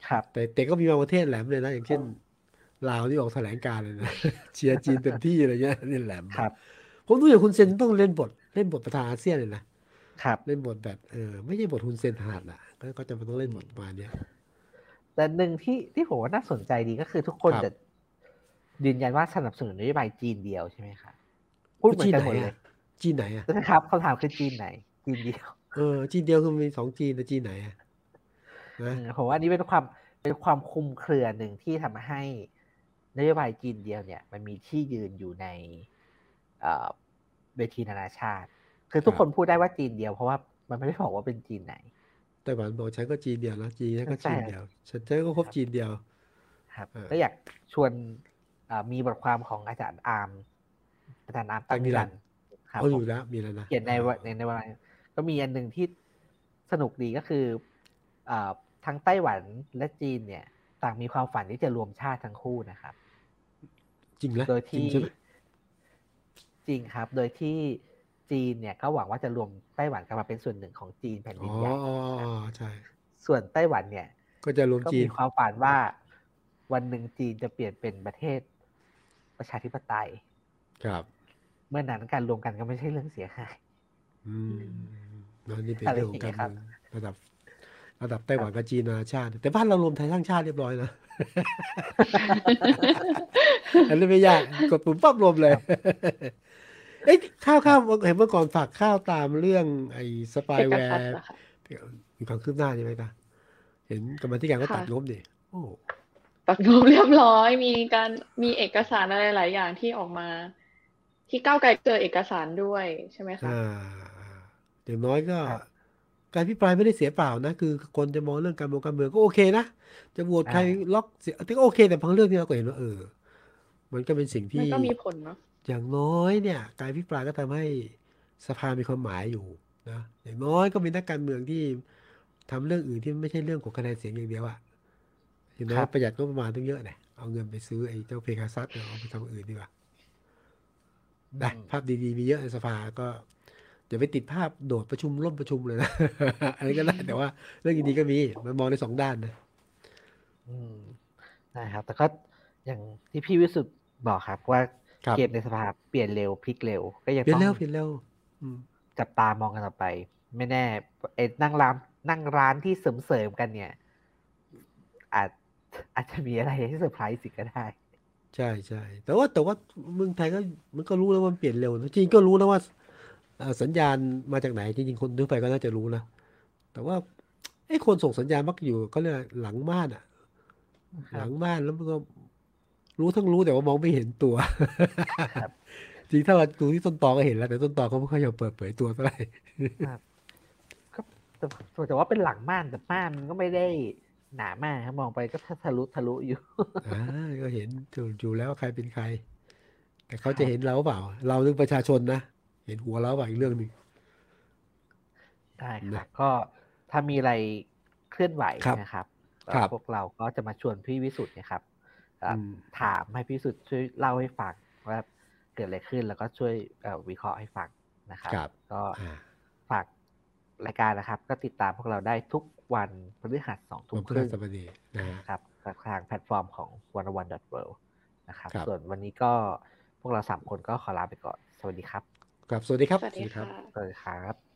[SPEAKER 2] ครับ
[SPEAKER 3] แต่แต่ก็มีบางประเทศแหลมเลยนะ อย่างเช่นลาวที่ออกแถลงการณ์เลยนะเชียร์จีนเต็มที่อะไรเงี้ยนี่แหลม
[SPEAKER 2] ครับ
[SPEAKER 3] ผมดูอย่างคุณเซนต้องเล่นบทเล่นบทประธานอาเซียนเลยนะครับ เล่นบทแบบเออไม่ใช่บทคุณเซนถนัดอะก็ก็จะต้องเล่นบทประมาณเนี้ย
[SPEAKER 2] แต่หนึ่งที่ที่ผมว่าน่าสนใจดีก็คือทุกคน
[SPEAKER 3] ครับ
[SPEAKER 2] จะยืนยันว่าสนับสนุนนโยบายจีนเดียวใช่ไหมครับพูดเหมือนกันหมดเลย
[SPEAKER 3] จีนไหนอะ
[SPEAKER 2] นะครับคำถามคือจีนไหน จีนเดียว
[SPEAKER 3] เออจีนเดียวคือมีสองจีนแต่จีนไหนอะนะ
[SPEAKER 2] อืมผมว่าอันนี้เป็นความเป็นความคลุมเครือหนึ่งที่ทำให้นโยบายจีนเดียวเนี่ย มันมีที่ยืนอยู่ในเอ่อเวทีนานาชาติ คือทุกคนพูดได้ว่าจีนเดียวเพราะว่ามันไม่ได้บอกว่าเป็นจีนไหน
[SPEAKER 3] ไต้หวันบอกฉันก็จีนเดียวนะจีนฉันก็
[SPEAKER 2] ใช่
[SPEAKER 3] จีนเดียวฉันฉันก็ครบจีนเดียว
[SPEAKER 2] ครับ
[SPEAKER 3] เออ
[SPEAKER 2] ก็อยากชวนเอ่อมีบทความของอาจารย์อาร์มอาจารย์อาร์มตั้งนิรันดร์ครับ
[SPEAKER 3] เขาอ
[SPEAKER 2] ผม
[SPEAKER 3] ยู่แล้วมีแล้วนะ
[SPEAKER 2] เขียนในวะในในวันก็มีอันหนึ่งที่สนุกดีก็คือเอ่อทั้งไต้หวันและจีนเนี่ย ต่างมีความฝันที่จะรวมชาติทั้งคู่นะครับ
[SPEAKER 3] จริงนะ
[SPEAKER 2] โดย
[SPEAKER 3] จริ
[SPEAKER 2] ที่
[SPEAKER 3] งใช่ไหม
[SPEAKER 2] จริงครับ โดยที่ จีนเนี่ยก็หวังว่าจะรวมไต้หวันกลับมาเป็นส่วนหนึ่งของจีนแผ่น
[SPEAKER 3] อ๋
[SPEAKER 2] ดิ
[SPEAKER 3] อน
[SPEAKER 2] ใหญ่
[SPEAKER 3] อ๋ออ๋อใช่
[SPEAKER 2] ส่วนไต้หวันเนี่ย
[SPEAKER 3] ก็จะรวม
[SPEAKER 2] ก็
[SPEAKER 3] จี
[SPEAKER 2] มี
[SPEAKER 3] น
[SPEAKER 2] ความฝันว่าวันหนึ่งจีนจะเปลี่ยนเป็นประเทศประชาธิปไตย
[SPEAKER 3] ครับ
[SPEAKER 2] เมื่อนั้นการรวมกันก็ไม่ใช่เรื่องเสียหาย
[SPEAKER 3] อืมนั่นนี่เป็น
[SPEAKER 2] อะไร
[SPEAKER 3] เรื่องของการ
[SPEAKER 2] อย่างเงี้ยครับ
[SPEAKER 3] เมืองระดับระดับไต้หวันกับจีนนานาชาติ แต่บ้านเรารวมไทยสร้างชาติเรียบร้อยนะอันนี้ไม่ยาก กดปุ่มปั๊บรวมเลย เอ้ยข้าวข้าวเห็นเมื่อก่อนฝากข้าวตามเรื่องไอ้สปาย
[SPEAKER 1] เอก
[SPEAKER 3] แว
[SPEAKER 1] ชัด
[SPEAKER 3] ร์
[SPEAKER 1] เหรอคะ
[SPEAKER 3] มีความคืบหน้าใช่ไหมตาเห็นกรรมาธิการก็
[SPEAKER 1] ค่ะ
[SPEAKER 3] ตัดงบดิโอ้
[SPEAKER 1] ตัดงบเรียบร้อย มีการมีเอกสารอะไรหลายอย่างที่ออกมา ที่ก้าวไกลเจอเอกสารด้วยใช่ไหมคะ
[SPEAKER 3] อ่าอย่างน้อยก็
[SPEAKER 2] ครับ
[SPEAKER 3] การพิปรายไม่ได้เสียเปล่านะ คือคนจะมองเรื่องการเมืองการเมืองก็โอเคนะ จะโหวตใคร
[SPEAKER 2] อ่า
[SPEAKER 3] ล็อกเสียแต่ก็โอเค แต่บางเรื่องที่เราก็เห็นว่าเออ มันก็เป็นสิ่ง
[SPEAKER 1] มัน
[SPEAKER 3] ที่
[SPEAKER 1] ก็มีผลเนาะ
[SPEAKER 3] อย่างน้อยเนี่ย การพิปรายก็ทำให้สภามีความหมายอยู่นะอย่างน้อยก็มีนักการเมืองที่ทำเรื่องอื่นที่ไม่ใช่เรื่องของคะแนนเสียงอย่างเดียวอะอย่างน้อย
[SPEAKER 2] ครับ
[SPEAKER 3] ประหยัดงบประมาณตั้งเยอะเนี่ยเอาเงินไปซื้อไอ้เจ้าเพกาซัสเนี่ยเอาไปทำอื่นดีกว่านะ
[SPEAKER 2] อืม
[SPEAKER 3] ภาพดีๆมีเยอะในสภาก็อย่าไปติดภาพโดดประชุมร่มประชุมเลยนะอันนี้ก็ได้แต่ว่าเรื่องดีๆก็มีมันมองในสองด้านนะ
[SPEAKER 2] อืมนะครับแต่ก็อย่างที่พี่วิสุทธ์บอกครับว่า
[SPEAKER 3] ครับ
[SPEAKER 2] เกมในสภาเปลี่ยนเร็วพลิกเร็ว ก็ยัง
[SPEAKER 3] เปลี่ยน
[SPEAKER 2] ต้อง
[SPEAKER 3] เร็วเปลี่ยนเร็วอืม
[SPEAKER 2] จับตามองกันต่อไป ไม่แน่ไอ้นั่งร้านนั่งร้านที่เสริมเสริมๆกันเนี่ย อาจอาจจะมีอะไรที่เซอร์ไพรส์สิก็ได้
[SPEAKER 3] ใช่ใช่แต่ว่าแต่ว่าเมืองไทยก็มันก็รู้แล้วว่ามันเปลี่ยนเร็วนะจริงก็รู้นะว่าเอ่อสัญญาณมาจากไหนจริงๆคนทั่วไปก็น่าจะรู้นะแต่ว่าไอ้คนส่งสัญญาณมักอยู่ก็เรียกหลังม่านอะ
[SPEAKER 2] ครับ
[SPEAKER 3] หลังม่านแล้วมันก็ รู้ทั้งรู้แต่ว่ามองไม่เห็นตัว
[SPEAKER 2] ครับ
[SPEAKER 3] จริงถ้าเราดูที่ต้นตอก็เห็นแล้ว แต่ต้นตอเขาไม่ค่อยยอมเปิดเผยตัวเท่าไหร่
[SPEAKER 2] ก็แต่แต่ว่าเป็นหลังม่านแต่ม่านมันก็ไม่ได้หนามากครับมองไปก็ทะลุทะลุอยู่
[SPEAKER 3] อ่าก็เห็นอยู่อยู่แล้วว่าใครเป็นใคร แต่เขา
[SPEAKER 2] ครั
[SPEAKER 3] จะ
[SPEAKER 2] บ
[SPEAKER 3] เห็นเราเปล่า เรานึกประชาชนนะเห็นหัวเราเปล่าอีกเรื่องหนึ่ง
[SPEAKER 2] ได้ค
[SPEAKER 3] นะ
[SPEAKER 2] รับก็ถ้ามีอะไรเคลื่อนไหว
[SPEAKER 3] ครับ
[SPEAKER 2] นะครับ
[SPEAKER 3] ครับ
[SPEAKER 2] เอ่อพวกเราก็จะมาชวนพี่วิสุทธ์เนะครับ เอ่ออ
[SPEAKER 3] ม
[SPEAKER 2] ถามให้พี่วิสุทธ์ช่วยเล่าให้ฟังว่าเกิดอะไรขึ้นแล้วก็ช่วยเอ่อวิเคราะห์ให้ฟังนะครับ
[SPEAKER 3] ครับ
[SPEAKER 2] ก็
[SPEAKER 3] อ่า
[SPEAKER 2] ฝากรายการนะครับ ก็ติดตามพวกเราได้ทุกวันพฤหัสสองทุ่
[SPEAKER 3] วั
[SPEAKER 2] ม
[SPEAKER 3] นพ
[SPEAKER 2] ค
[SPEAKER 3] ฤ
[SPEAKER 2] รึ่
[SPEAKER 3] หั
[SPEAKER 2] ง
[SPEAKER 3] สบดีนะฮะ
[SPEAKER 2] ครับทางแพลตฟอร์มของ one one world นะครับ
[SPEAKER 3] ครับ
[SPEAKER 2] ส่วนวันนี้ก็พวกเราสามคนก็ขอลาไปก่อน สวัสดีครับ
[SPEAKER 3] ครับ สวัสดีครับ
[SPEAKER 1] สวัสดี
[SPEAKER 3] ครับ
[SPEAKER 1] ค่ะ
[SPEAKER 2] สวัสดีครับ